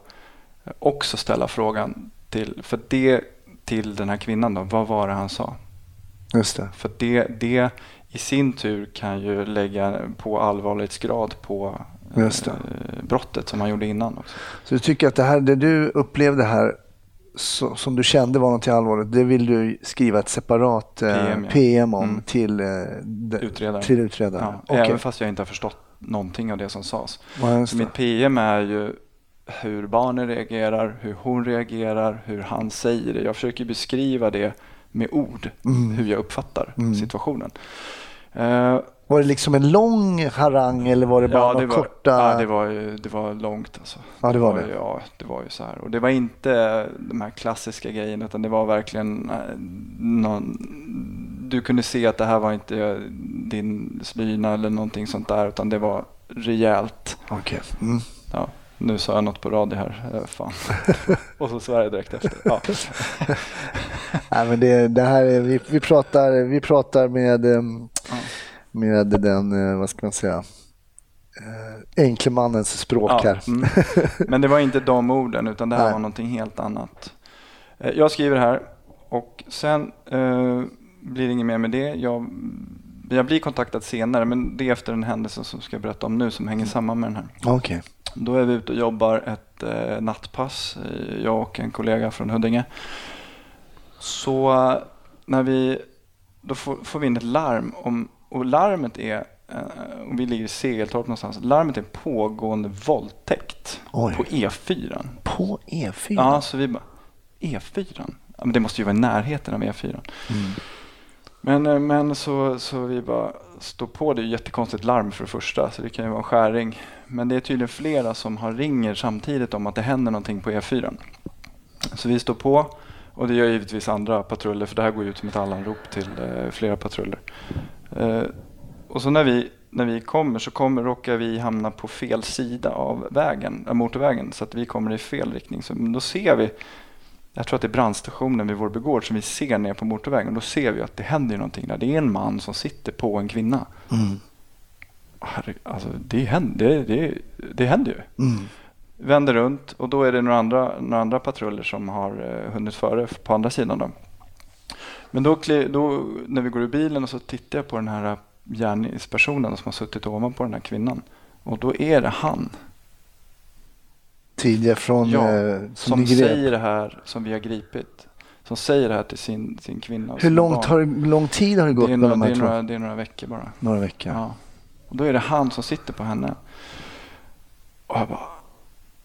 [SPEAKER 4] också ställa frågan till, för det till den här kvinnan då, vad var det han sa?
[SPEAKER 2] Just det.
[SPEAKER 4] För det, det i sin tur kan ju lägga på allvarlighetsgrad på eh,
[SPEAKER 2] Just det.
[SPEAKER 4] brottet som han gjorde innan också.
[SPEAKER 2] Så du tycker att det här, det du upplevde här så, som du kände var något allvarligt, det vill du skriva ett separat eh,
[SPEAKER 4] PM,
[SPEAKER 2] PM,
[SPEAKER 4] ja.
[SPEAKER 2] om
[SPEAKER 4] Mm.
[SPEAKER 2] till, eh, de,
[SPEAKER 4] Utredaren.
[SPEAKER 2] till utredaren?
[SPEAKER 4] Ja,
[SPEAKER 2] Okej.
[SPEAKER 4] Även fast jag inte har förstått någonting av det som sades.
[SPEAKER 2] Ja,
[SPEAKER 4] mitt PM är ju hur barnen reagerar, hur hon reagerar, hur han säger det. Jag försöker beskriva det med ord,
[SPEAKER 2] Mm.
[SPEAKER 4] hur jag uppfattar
[SPEAKER 2] Mm.
[SPEAKER 4] situationen. Eh,
[SPEAKER 2] Var det liksom en lång harang eller var det bara
[SPEAKER 4] ja, det var,
[SPEAKER 2] korta?
[SPEAKER 4] ja, det var, det var långt alltså.
[SPEAKER 2] Ja, det var det.
[SPEAKER 4] Ja, det var ju så här. Och det var inte de här klassiska grejerna utan det var verkligen eh, någon, du kunde se att det här var inte din slyna eller någonting sånt där utan det var rejält.
[SPEAKER 2] Okej. Mm.
[SPEAKER 4] Ja, nu sa jag något på radio här. Eh, fan. [laughs] Och så svär jag direkt efter. Ja. [laughs]
[SPEAKER 2] Nej, men det, det här är, vi, vi, pratar, vi pratar med, ehm,
[SPEAKER 4] Ja.
[SPEAKER 2] Med den, eh, vad ska man säga, eh, enkle mannens språk här.
[SPEAKER 4] Ja, mm. [laughs] Men det var inte de orden utan det här
[SPEAKER 2] Nej.
[SPEAKER 4] var någonting helt annat. Eh, Jag skriver här och sen eh, blir det inget mer med det. Jag, jag blir kontaktad senare men det är efter en händelse som jag ska berätta om nu som hänger samman med den här.
[SPEAKER 2] Okej.
[SPEAKER 4] Då är vi ute och jobbar ett eh, nattpass, jag och en kollega från Huddinge. Så när vi, då får, får vi in ett larm om, och larmet är, eh, och vi ligger i Segeltorp någonstans, larmet är en pågående våldtäkt
[SPEAKER 2] Oj.
[SPEAKER 4] på E4.
[SPEAKER 2] På E E4?
[SPEAKER 4] Ja, så vi bara, E4? Ja, men det måste ju vara i närheten av E4.
[SPEAKER 2] Mm.
[SPEAKER 4] Men, eh, men så, så vi bara står på. Det är ju jättekonstigt larm för det första, så det kan ju vara en skäring. Men det är tydligen flera som har ringer samtidigt om att det händer någonting på E4. Så vi står på och det gör givetvis andra patruller för det här går ju ut som ett allanrop till eh, flera patruller. Eh, och så när vi, när vi kommer så kommer, råkar vi hamna på fel sida av vägen, av motorvägen så att vi kommer i fel riktning. Så då ser vi jag tror att det är brandstationen vid Vårby gård som vi ser ner på motorvägen. Då ser vi att det händer någonting där. Det är en man som sitter på en kvinna.
[SPEAKER 2] Mm.
[SPEAKER 4] Alltså, det, händer, det, det, det händer ju.
[SPEAKER 2] Mm.
[SPEAKER 4] Vänder runt och då är det några andra, några andra patruller som har eh, hunnit före på andra sidan. Då. Men då, då när vi går ur bilen och så tittar jag på den här gärningspersonen som har suttit ovanpå den här kvinnan. Och då är det han
[SPEAKER 2] Tidigare från
[SPEAKER 4] Ja,
[SPEAKER 2] eh, som,
[SPEAKER 4] som säger det här som vi har gripit. Som säger det här till sin, sin kvinna.
[SPEAKER 2] Hur långt har, lång tid har det gått
[SPEAKER 4] det är, några,
[SPEAKER 2] de
[SPEAKER 4] det, är några, det är några veckor bara.
[SPEAKER 2] Några veckor.
[SPEAKER 4] Ja. Och då är det han som sitter på henne. Och jag bara,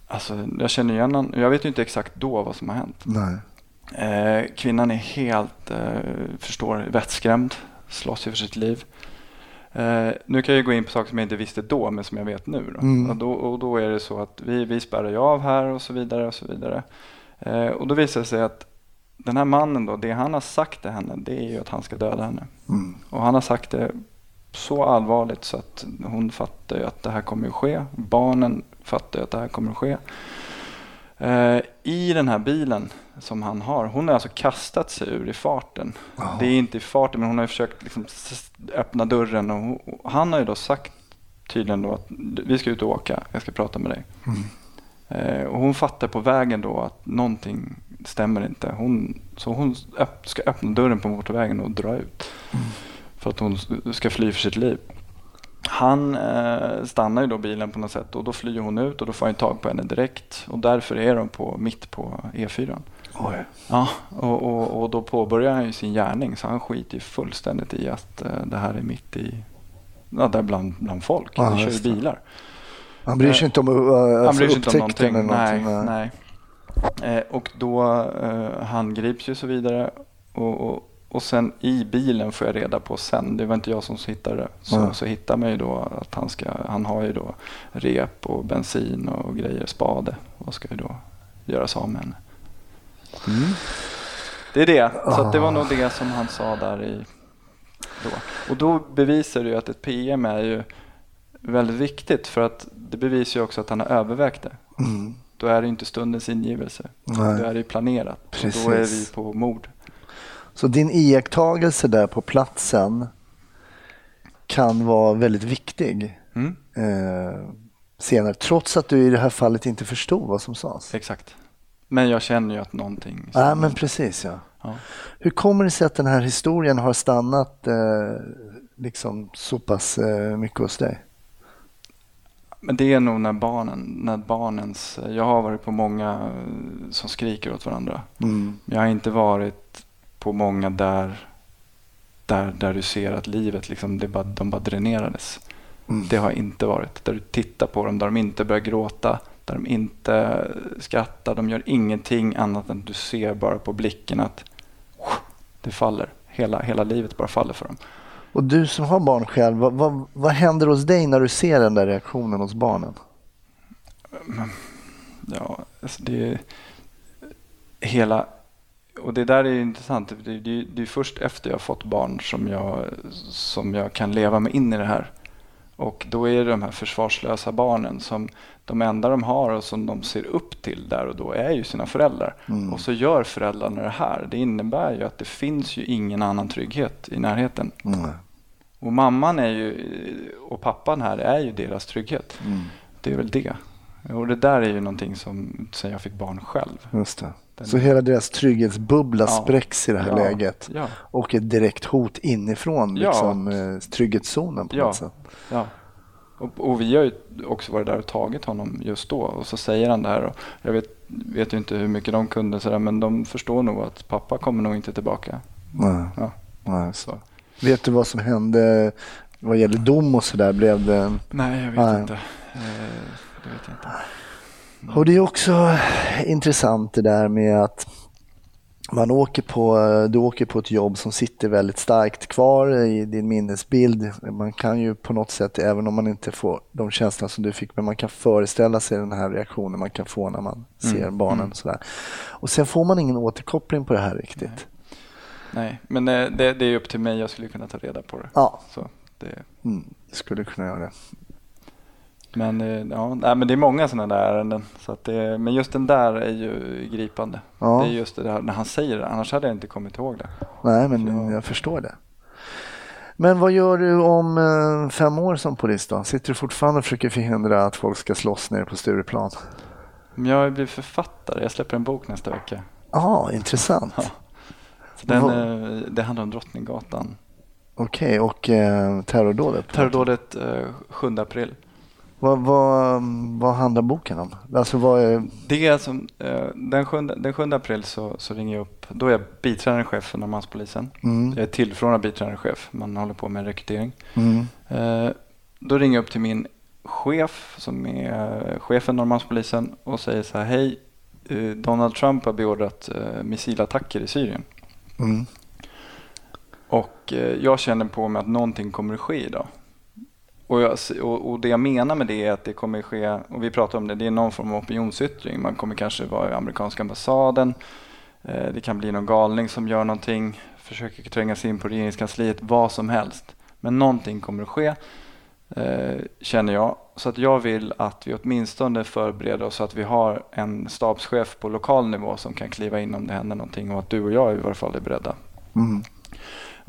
[SPEAKER 4] alltså jag känner igen honom. Jag vet ju inte exakt då vad som har hänt.
[SPEAKER 2] Nej.
[SPEAKER 4] Eh, kvinnan är helt, eh, förstår, vettskrämd. Slåss ju för sitt liv. Eh, nu kan jag gå in på saker som jag inte visste då, men som jag vet nu. Då.
[SPEAKER 2] Mm.
[SPEAKER 4] Och, då, och då är det så att vi, vi spärrar ju av här och så vidare. Och så vidare. Eh, och då visar det sig att den här mannen då, det han har sagt till henne, det är ju att han ska döda henne.
[SPEAKER 2] Mm.
[SPEAKER 4] Och han har sagt det så allvarligt så att hon fattar ju att det här kommer att ske. Barnen fattar ju att det här kommer att ske. Eh, I den här bilen som han har, hon har alltså kastat sig ur i farten. Det är inte i farten men hon har försökt liksom öppna dörren och, och han har ju då sagt tydligen då att vi ska ut och åka, jag ska prata med dig. Eh, och hon fattar på vägen då att någonting stämmer inte. Hon, så hon öpp, ska öppna dörren på motorvägen och dra ut. För att hon ska fly för sitt liv. Han eh, stannar ju då bilen på något sätt och då flyr hon ut och då får han tag på henne direkt. Och därför är de på, mitt på E4.
[SPEAKER 2] Oj.
[SPEAKER 4] Ja, och, och, och då påbörjar han ju sin gärning så han skiter ju fullständigt i att eh, det här är mitt i, ja, där bland, bland folk.
[SPEAKER 2] Ja,
[SPEAKER 4] Vi kör ju bilar.
[SPEAKER 2] Han bryr sig inte om uh,
[SPEAKER 4] Han
[SPEAKER 2] alltså,
[SPEAKER 4] bryr sig inte om någonting.
[SPEAKER 2] eller
[SPEAKER 4] Nej,
[SPEAKER 2] någonting.
[SPEAKER 4] nej. Eh, och då, eh, han grips ju så vidare. Och, och, och sen i bilen får jag reda på sen, det var inte jag som hittade det, så,
[SPEAKER 2] Nej.
[SPEAKER 4] så hittar ju då att han, ska, han har ju då rep och bensin och grejer, spade och ska ju då göra sig av med henne.
[SPEAKER 2] Mm.
[SPEAKER 4] Det är det, så det var
[SPEAKER 2] Ah.
[SPEAKER 4] nog det som han sa där i då. Och då bevisar det ju att ett PM är ju väldigt viktigt för att det bevisar ju också att han har övervägt det.
[SPEAKER 2] Mm.
[SPEAKER 4] Då är det inte stundens ingivelse.
[SPEAKER 2] Nej.
[SPEAKER 4] Då är det planerat. Och då är vi
[SPEAKER 2] Precis.
[SPEAKER 4] på mord.
[SPEAKER 2] Så din iakttagelse där på platsen kan vara väldigt viktig
[SPEAKER 4] Mm,
[SPEAKER 2] eh, senare, trots att du i det här fallet inte förstod vad som sades.
[SPEAKER 4] exakt. Men jag känner ju att någonting...
[SPEAKER 2] Nej, men precis ja.
[SPEAKER 4] Ja.
[SPEAKER 2] Hur kommer det sig att den här historien har stannat eh, liksom så pass eh, mycket hos dig?
[SPEAKER 4] Men det är nog när barnen, när barnens... Jag har varit på många som skriker åt varandra.
[SPEAKER 2] Mm.
[SPEAKER 4] Jag har inte varit på många där, där, där du ser att livet liksom, det bara, de bara dränerades.
[SPEAKER 2] Mm.
[SPEAKER 4] Det har inte varit. Där du tittar på dem, där de inte börjar gråta, där de inte skrattar. De gör ingenting annat än att du ser bara på blicken att det faller. Hela, hela livet bara faller för dem.
[SPEAKER 2] Och du som har barn själv, vad, vad, vad händer hos dig när du ser den där reaktionen hos barnen?
[SPEAKER 4] Ja, alltså det är hela... Och det där är ju intressant. Det är, det det är först efter jag har fått barn som jag, som jag kan leva mig in i det här. Och då är det de här försvarslösa barnen som de enda de har och som de ser upp till där och då är ju sina föräldrar.
[SPEAKER 2] Mm.
[SPEAKER 4] Och så gör föräldrarna det här. Det innebär ju att det finns ju ingen annan trygghet i närheten.
[SPEAKER 2] Mm.
[SPEAKER 4] Och mamman är ju, och pappan här är ju deras trygghet.
[SPEAKER 2] Mm.
[SPEAKER 4] Det är väl det. Och det där är ju någonting som sen jag fick barn själv.
[SPEAKER 2] Just det. Så hela deras trygghetsbubbla
[SPEAKER 4] Ja.
[SPEAKER 2] spräcks i det här
[SPEAKER 4] Ja,
[SPEAKER 2] läget
[SPEAKER 4] Ja,
[SPEAKER 2] och ett direkt hot inifrån
[SPEAKER 4] Ja.
[SPEAKER 2] liksom, eh, trygghetszonen på
[SPEAKER 4] Ja.
[SPEAKER 2] något sätt.
[SPEAKER 4] ja. Och, och vi har ju också varit där och tagit honom just då. Och så säger han det här. Och jag vet, vet ju inte hur mycket de kunde sådär, men de förstår nog att pappa kommer nog inte tillbaka.
[SPEAKER 2] Nej.
[SPEAKER 4] Ja.
[SPEAKER 2] Nej.
[SPEAKER 4] Så.
[SPEAKER 2] Vet du vad som hände vad gäller dom och sådär? Blev det...
[SPEAKER 4] Nej, jag vet
[SPEAKER 2] Nej.
[SPEAKER 4] inte. Eh, det vet jag inte.
[SPEAKER 2] Och det är också intressant det där med att man åker på, du åker på ett jobb som sitter väldigt starkt kvar i din minnesbild. Man kan ju på något sätt, även om man inte får de känslorna som du fick, men man kan föreställa sig den här reaktionen man kan få när man ser
[SPEAKER 4] Mm,
[SPEAKER 2] barnen.
[SPEAKER 4] mm.
[SPEAKER 2] Sådär. Och sen får man ingen återkoppling på det här riktigt.
[SPEAKER 4] Nej, men eh, det, det är upp till mig. Jag skulle kunna ta reda på det.
[SPEAKER 2] Ja,
[SPEAKER 4] Så det,
[SPEAKER 2] mm, skulle kunna göra det.
[SPEAKER 4] Men, eh, ja, nej, men det är många sådana där ärenden. Så att det, men just den där är ju gripande.
[SPEAKER 2] Ja.
[SPEAKER 4] Det är just det där när han säger det. Annars hade jag inte kommit ihåg det.
[SPEAKER 2] Nej, men
[SPEAKER 4] Ja.
[SPEAKER 2] jag förstår det. Men vad gör du om eh, fem år som polis då? Sitter du fortfarande och försöker förhindra att folk ska slåss nere på Stureplan?
[SPEAKER 4] Jag har blivit författare. Jag släpper en bok nästa vecka.
[SPEAKER 2] Ja, intressant.
[SPEAKER 4] Ja. Så den,
[SPEAKER 2] Vad-
[SPEAKER 4] eh, det handlar om Drottninggatan.
[SPEAKER 2] Okej, och eh, terrordådet?
[SPEAKER 4] Terrordådet eh, 7 april.
[SPEAKER 2] Vad, vad, vad handlar boken om? Alltså vad är...
[SPEAKER 4] Det är som, eh, den, 7, den 7 april så, så ringer jag upp. Då är jag biträdande chef för Norrmalmspolisen.
[SPEAKER 2] Mm,
[SPEAKER 4] Jag är tillförordnad biträdande chef. Man håller på med rekrytering.
[SPEAKER 2] mm,
[SPEAKER 4] Eh, då ringer jag upp till min chef som är eh, chefen Norrmalmspolisen och säger så här. Hej, Donald Trump har beordrat missilattacker i Syrien.
[SPEAKER 2] mm,
[SPEAKER 4] Och jag känner på mig att någonting kommer att ske idag. Och, jag, och, och det jag menar med det är att det kommer ske, och vi pratar om det, det är någon form av opinionsyttring. Man kommer kanske vara i amerikanska ambassaden. Eh, det kan bli någon galning som gör någonting, försöker tränga sig in på regeringskansliet, vad som helst. Men någonting kommer att ske. eh, känner jag. Så att jag vill att vi åtminstone förbereder oss så att vi har en stabschef på lokal nivå som kan kliva in om det händer någonting och att du och jag i varje fall är beredda.
[SPEAKER 2] Mm.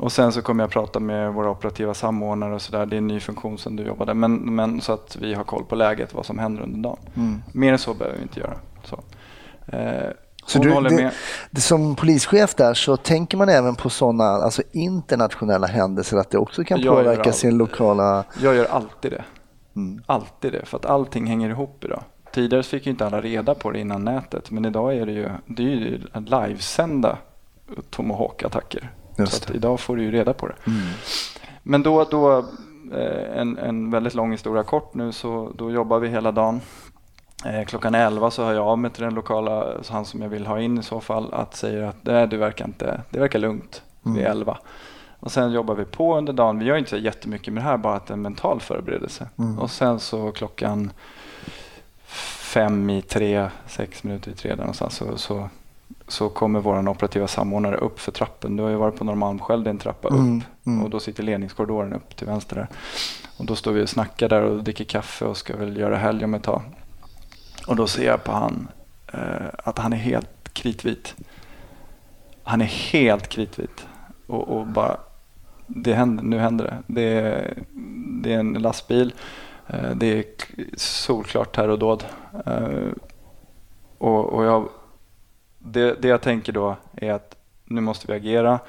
[SPEAKER 4] Och sen så kommer jag prata med våra operativa samordnare och sådär. Det är en ny funktion som du jobbade men, men så att vi har koll på läget, vad som händer under dagen.
[SPEAKER 2] Mm.
[SPEAKER 4] Mer än så behöver vi inte göra. Så. Eh,
[SPEAKER 2] Så du, det, det, som polischef där så tänker man även på sådana alltså internationella händelser, att det också kan
[SPEAKER 4] Jag
[SPEAKER 2] påverka
[SPEAKER 4] allt.
[SPEAKER 2] sin lokala...
[SPEAKER 4] Jag gör alltid det.
[SPEAKER 2] Mm.
[SPEAKER 4] Alltid det, för att allting hänger ihop idag. Tidigare fick ju inte alla reda på det innan nätet, men idag är det ju, det är ju livesända Tomahawk-attacker. Så idag får du ju reda på det.
[SPEAKER 2] Mm.
[SPEAKER 4] Men då, då eh, en, en väldigt lång historia kort nu, så då jobbar vi hela dagen. Eh, klockan 11 så hör jag av mig till den lokala, han som jag vill ha in i så fall, att säga att det, det, verkar, inte, det verkar lugnt vid
[SPEAKER 2] Mm.
[SPEAKER 4] 11. Och sen jobbar vi på under dagen. Vi gör inte så jättemycket med det här, bara att det är en mental förberedelse.
[SPEAKER 2] Mm.
[SPEAKER 4] Och sen så klockan fem i tre, sex minuter i tre där någonstans så, så, så kommer vår operativa samordnare upp för trappen. Du har ju varit på Norrmalm själv, det är en trappa upp.
[SPEAKER 2] Mm, mm.
[SPEAKER 4] Och då sitter ledningskorridoren upp till vänster där. Och då står vi och snackar där och dricker kaffe och ska väl göra helg om ett tag. Och då ser jag på han eh, att han är helt kritvit. Han är helt kritvit. Och, och bara, det händer, nu händer det. Det är, det är en lastbil. Eh, det är solklart terrordåd. Eh, och, och jag, det, det jag tänker då är att nu måste vi agera.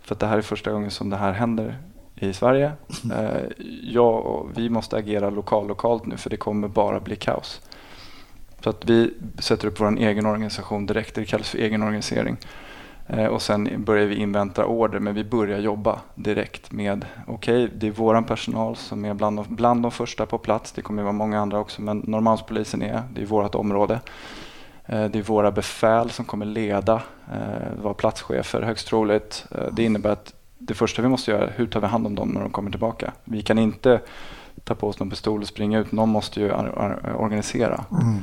[SPEAKER 4] För att det här är första gången som det här händer i Sverige. [laughs] Eh, och vi måste agera lokal, lokalt nu för det kommer bara bli kaos. Så att vi sätter upp vår egen organisation direkt. Det kallas för egen organisering. Eh, och sen börjar vi invänta order, men vi börjar jobba direkt med, okej, det är våran personal som är bland de, bland de första på plats. Det kommer vara många andra också, men Norrmalmspolisen är, det är vårt område. Eh, Det är våra befäl som kommer leda, eh, vara platschefer högst troligt. Eh, Det innebär att det första vi måste göra är hur tar vi hand om dem när de kommer tillbaka. Vi kan inte ta på oss någon pistol och springa ut. Någon måste ju organisera.
[SPEAKER 2] Mm.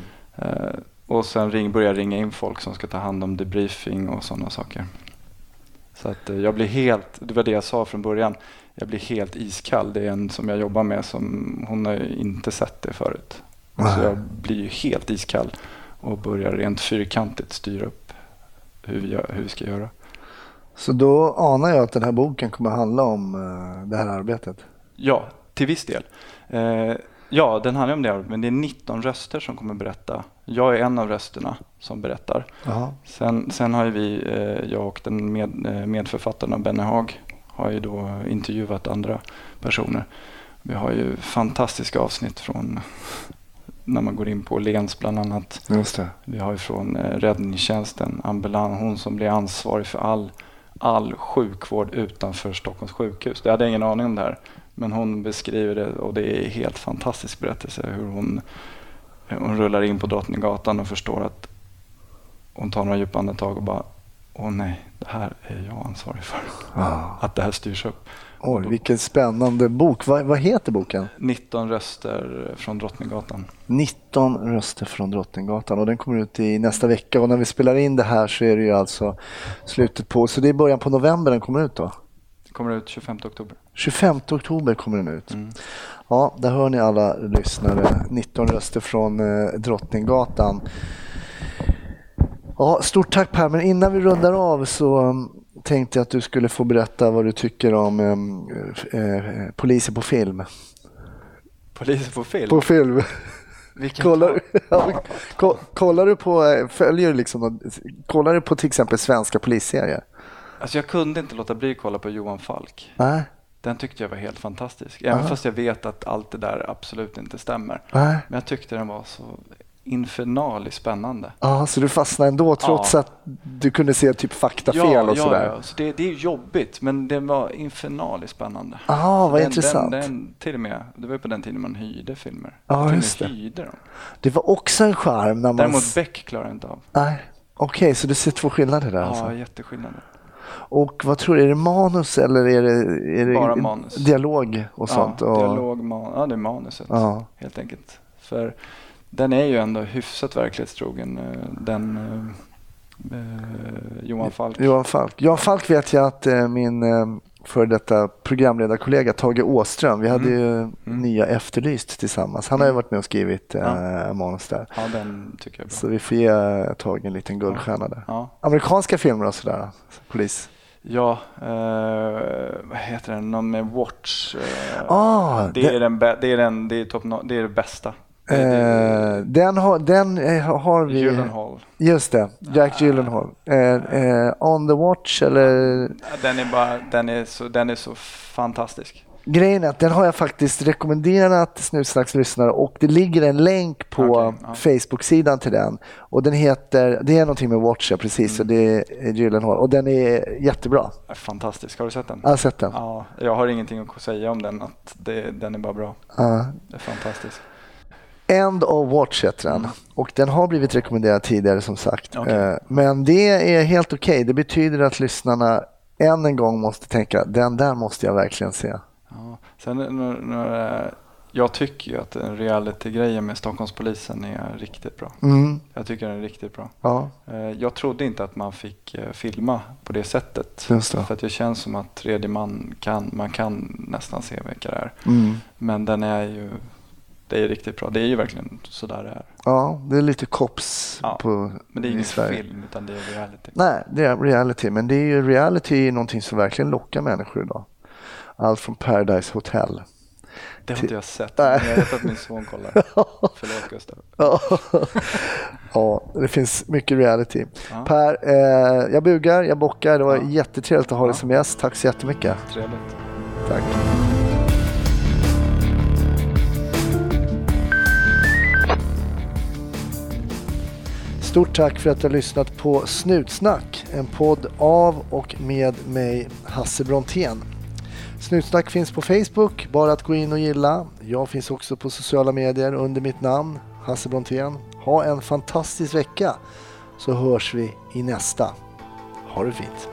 [SPEAKER 4] Och sen ring, börja ringa in folk som ska ta hand om debriefing och sådana saker. Så att jag blir helt, det var det jag sa från början, jag blir helt iskall. Det är en som jag jobbar med som, hon har inte sett det förut. Så jag blir ju helt iskall och börjar rent fyrkantigt styra upp hur vi, gör, hur vi ska göra.
[SPEAKER 2] Så då anar jag att den här boken kommer handla om eh, det här arbetet.
[SPEAKER 4] Ja, till viss del. Eh, ja, den handlar om det, men det är 19 röster som kommer berätta. Jag är en av rösterna som berättar. Sen, sen har vi, eh, jag och den med, medförfattaren Benne Haag har ju då intervjuat andra personer. Vi har ju fantastiska avsnitt från när man går in på Lens bland annat.
[SPEAKER 2] Just det.
[SPEAKER 4] Vi har ju från eh, räddningstjänsten, ambulans, hon som blir ansvarig för all, all sjukvård utanför Stockholms sjukhus. Jag hade ingen aning om det här. Men hon beskriver det och det är helt fantastisk berättelse hur hon, hon rullar in på Drottninggatan och förstår att hon tar några djupa andetag och bara Åh nej, det här är jag ansvarig för.
[SPEAKER 2] Ja.
[SPEAKER 4] Att det här styrs upp.
[SPEAKER 2] Oj, vilken spännande bok. Vad, vad heter boken?
[SPEAKER 4] 19 röster från Drottninggatan.
[SPEAKER 2] 19 röster från Drottninggatan och den kommer ut i nästa vecka och när vi spelar in det här så är det ju alltså slutet på, så det är början på november den kommer ut då?
[SPEAKER 4] Det kommer ut 25 oktober.
[SPEAKER 2] 25 oktober kommer den ut.
[SPEAKER 4] Mm.
[SPEAKER 2] Ja, där hör ni alla lyssnare. 19 röster från eh, Drottninggatan. Ja, stort tack Per, men innan vi rundar av så um, tänkte att du skulle få berätta vad du tycker om um, eh, poliser på film.
[SPEAKER 4] Poliser på film.
[SPEAKER 2] På film. Kollar, ja, ko- kollar du på, eh, följer du liksom, kollar du på till exempel svenska polisserier?
[SPEAKER 4] Alltså jag kunde inte låta bli att kolla på Johan Falk.
[SPEAKER 2] Nej,
[SPEAKER 4] Den tyckte jag var helt fantastisk. Även
[SPEAKER 2] Aha.
[SPEAKER 4] fast jag vet att allt det där absolut inte stämmer.
[SPEAKER 2] nej.
[SPEAKER 4] Men jag tyckte den var så infernaliskt spännande.
[SPEAKER 2] Ja, så du fastnade ändå trots
[SPEAKER 4] Ja.
[SPEAKER 2] att du kunde se typ faktafel
[SPEAKER 4] ja,
[SPEAKER 2] och
[SPEAKER 4] ja,
[SPEAKER 2] sådär?
[SPEAKER 4] ja. Så det, det är jobbigt, men det var infernaliskt spännande.
[SPEAKER 2] Ah, vad
[SPEAKER 4] den,
[SPEAKER 2] intressant.
[SPEAKER 4] Den, den, till och med, det var ju på den tiden man hyrde filmer.
[SPEAKER 2] Ja,
[SPEAKER 4] med
[SPEAKER 2] just det.
[SPEAKER 4] Hyrde dem.
[SPEAKER 2] Det var också en charm när man...
[SPEAKER 4] Däremot Beck klarar jag inte av.
[SPEAKER 2] Nej. Okej, så du ser två skillnader där
[SPEAKER 4] Ja,
[SPEAKER 2] alltså.
[SPEAKER 4] jätteskillnader.
[SPEAKER 2] Och vad tror du, är det manus eller är det, är det
[SPEAKER 4] Bara manus.
[SPEAKER 2] dialog och sånt?
[SPEAKER 4] Ja, dialog, man, ja, det är manuset
[SPEAKER 2] Ja.
[SPEAKER 4] helt enkelt. För den är ju ändå hyfsat verklighetstrogen, eh, den eh, eh, Johan Falk.
[SPEAKER 2] Johan Falk. Johan Falk vet jag att eh, min eh, för detta programledarkollega Tage Åström. Vi hade
[SPEAKER 4] Mm.
[SPEAKER 2] ju nya Efterlyst tillsammans. Han har ju varit med och skrivit eh,
[SPEAKER 4] Ja.
[SPEAKER 2] manus där.
[SPEAKER 4] Ja, den tycker jag är bra.
[SPEAKER 2] Så vi får ge Tage en liten guldstjärna där.
[SPEAKER 4] Ja,
[SPEAKER 2] Amerikanska filmer och sådär, polis.
[SPEAKER 4] ja eh, vad heter den? Någon med Watch. Eh,
[SPEAKER 2] Ah,
[SPEAKER 4] det,
[SPEAKER 2] det-
[SPEAKER 4] är den, det är den, det är top det är det bästa.
[SPEAKER 2] Eh, den har, den eh, har vi...
[SPEAKER 4] Gyllenhaal.
[SPEAKER 2] Just det, Jack Gyllenhaal. Eh, eh, on the Watch eller...
[SPEAKER 4] Den är bara, den är så, den är så fantastisk.
[SPEAKER 2] Grejen är att den har jag faktiskt rekommenderat Snutsnackslyssnare och det ligger en länk på
[SPEAKER 4] Okej, ja.
[SPEAKER 2] Facebook-sidan till den. Och den heter, det är någonting med Watch, ja, precis,
[SPEAKER 4] Mm.
[SPEAKER 2] och det är Gyllenhaal. Och den är jättebra.
[SPEAKER 4] Fantastisk. Har du sett den?
[SPEAKER 2] Jag har sett den.
[SPEAKER 4] Ja, jag har ingenting att säga om den. Att det, den är bara bra.
[SPEAKER 2] Ja.
[SPEAKER 4] Det är fantastisk.
[SPEAKER 2] End of Watch heter den.
[SPEAKER 4] Mm.
[SPEAKER 2] Och den har blivit rekommenderad tidigare som sagt.
[SPEAKER 4] Okej.
[SPEAKER 2] Eh, Men det är helt okej. Det betyder att lyssnarna än en gång måste tänka, den där måste jag verkligen se.
[SPEAKER 4] Ja. Sen, när, när, jag tycker ju att reality-grejen med Stockholmspolisen är riktigt bra.
[SPEAKER 2] Mm.
[SPEAKER 4] Jag tycker den är riktigt bra.
[SPEAKER 2] Ja,
[SPEAKER 4] Eh, Jag trodde inte att man fick eh, filma på det sättet.
[SPEAKER 2] Just det.
[SPEAKER 4] För att det känns som att tredje man kan, man kan nästan se vilka det är.
[SPEAKER 2] mm.
[SPEAKER 4] Men den är ju, det är riktigt bra. Det är ju verkligen sådär det är.
[SPEAKER 2] ja det är lite cops
[SPEAKER 4] Ja,
[SPEAKER 2] på,
[SPEAKER 4] Men det är ingen film utan det är reality.
[SPEAKER 2] Nej, det är reality. Men det är ju reality är någonting som verkligen lockar människor idag. Allt från Paradise Hotel.
[SPEAKER 4] Det har inte jag sett.
[SPEAKER 2] Nej.
[SPEAKER 4] Men jag vet att min son kollar. [laughs] Förlåt Gustav.
[SPEAKER 2] Ja. ja, det finns mycket reality.
[SPEAKER 4] Ja.
[SPEAKER 2] Per, eh, jag bugar, jag bockar. Det var
[SPEAKER 4] Ja.
[SPEAKER 2] jättetrevligt att ha dig som gäst. Tack så jättemycket.
[SPEAKER 4] Trevligt.
[SPEAKER 2] Tack. Stort tack för att du har lyssnat på Snutsnack, en podd av och med mig, Hasse Brontén. Snutsnack finns på Facebook, bara att gå in och gilla. Jag finns också på sociala medier under mitt namn, Hasse Brontén. Ha en fantastisk vecka så hörs vi i nästa. Ha det fint.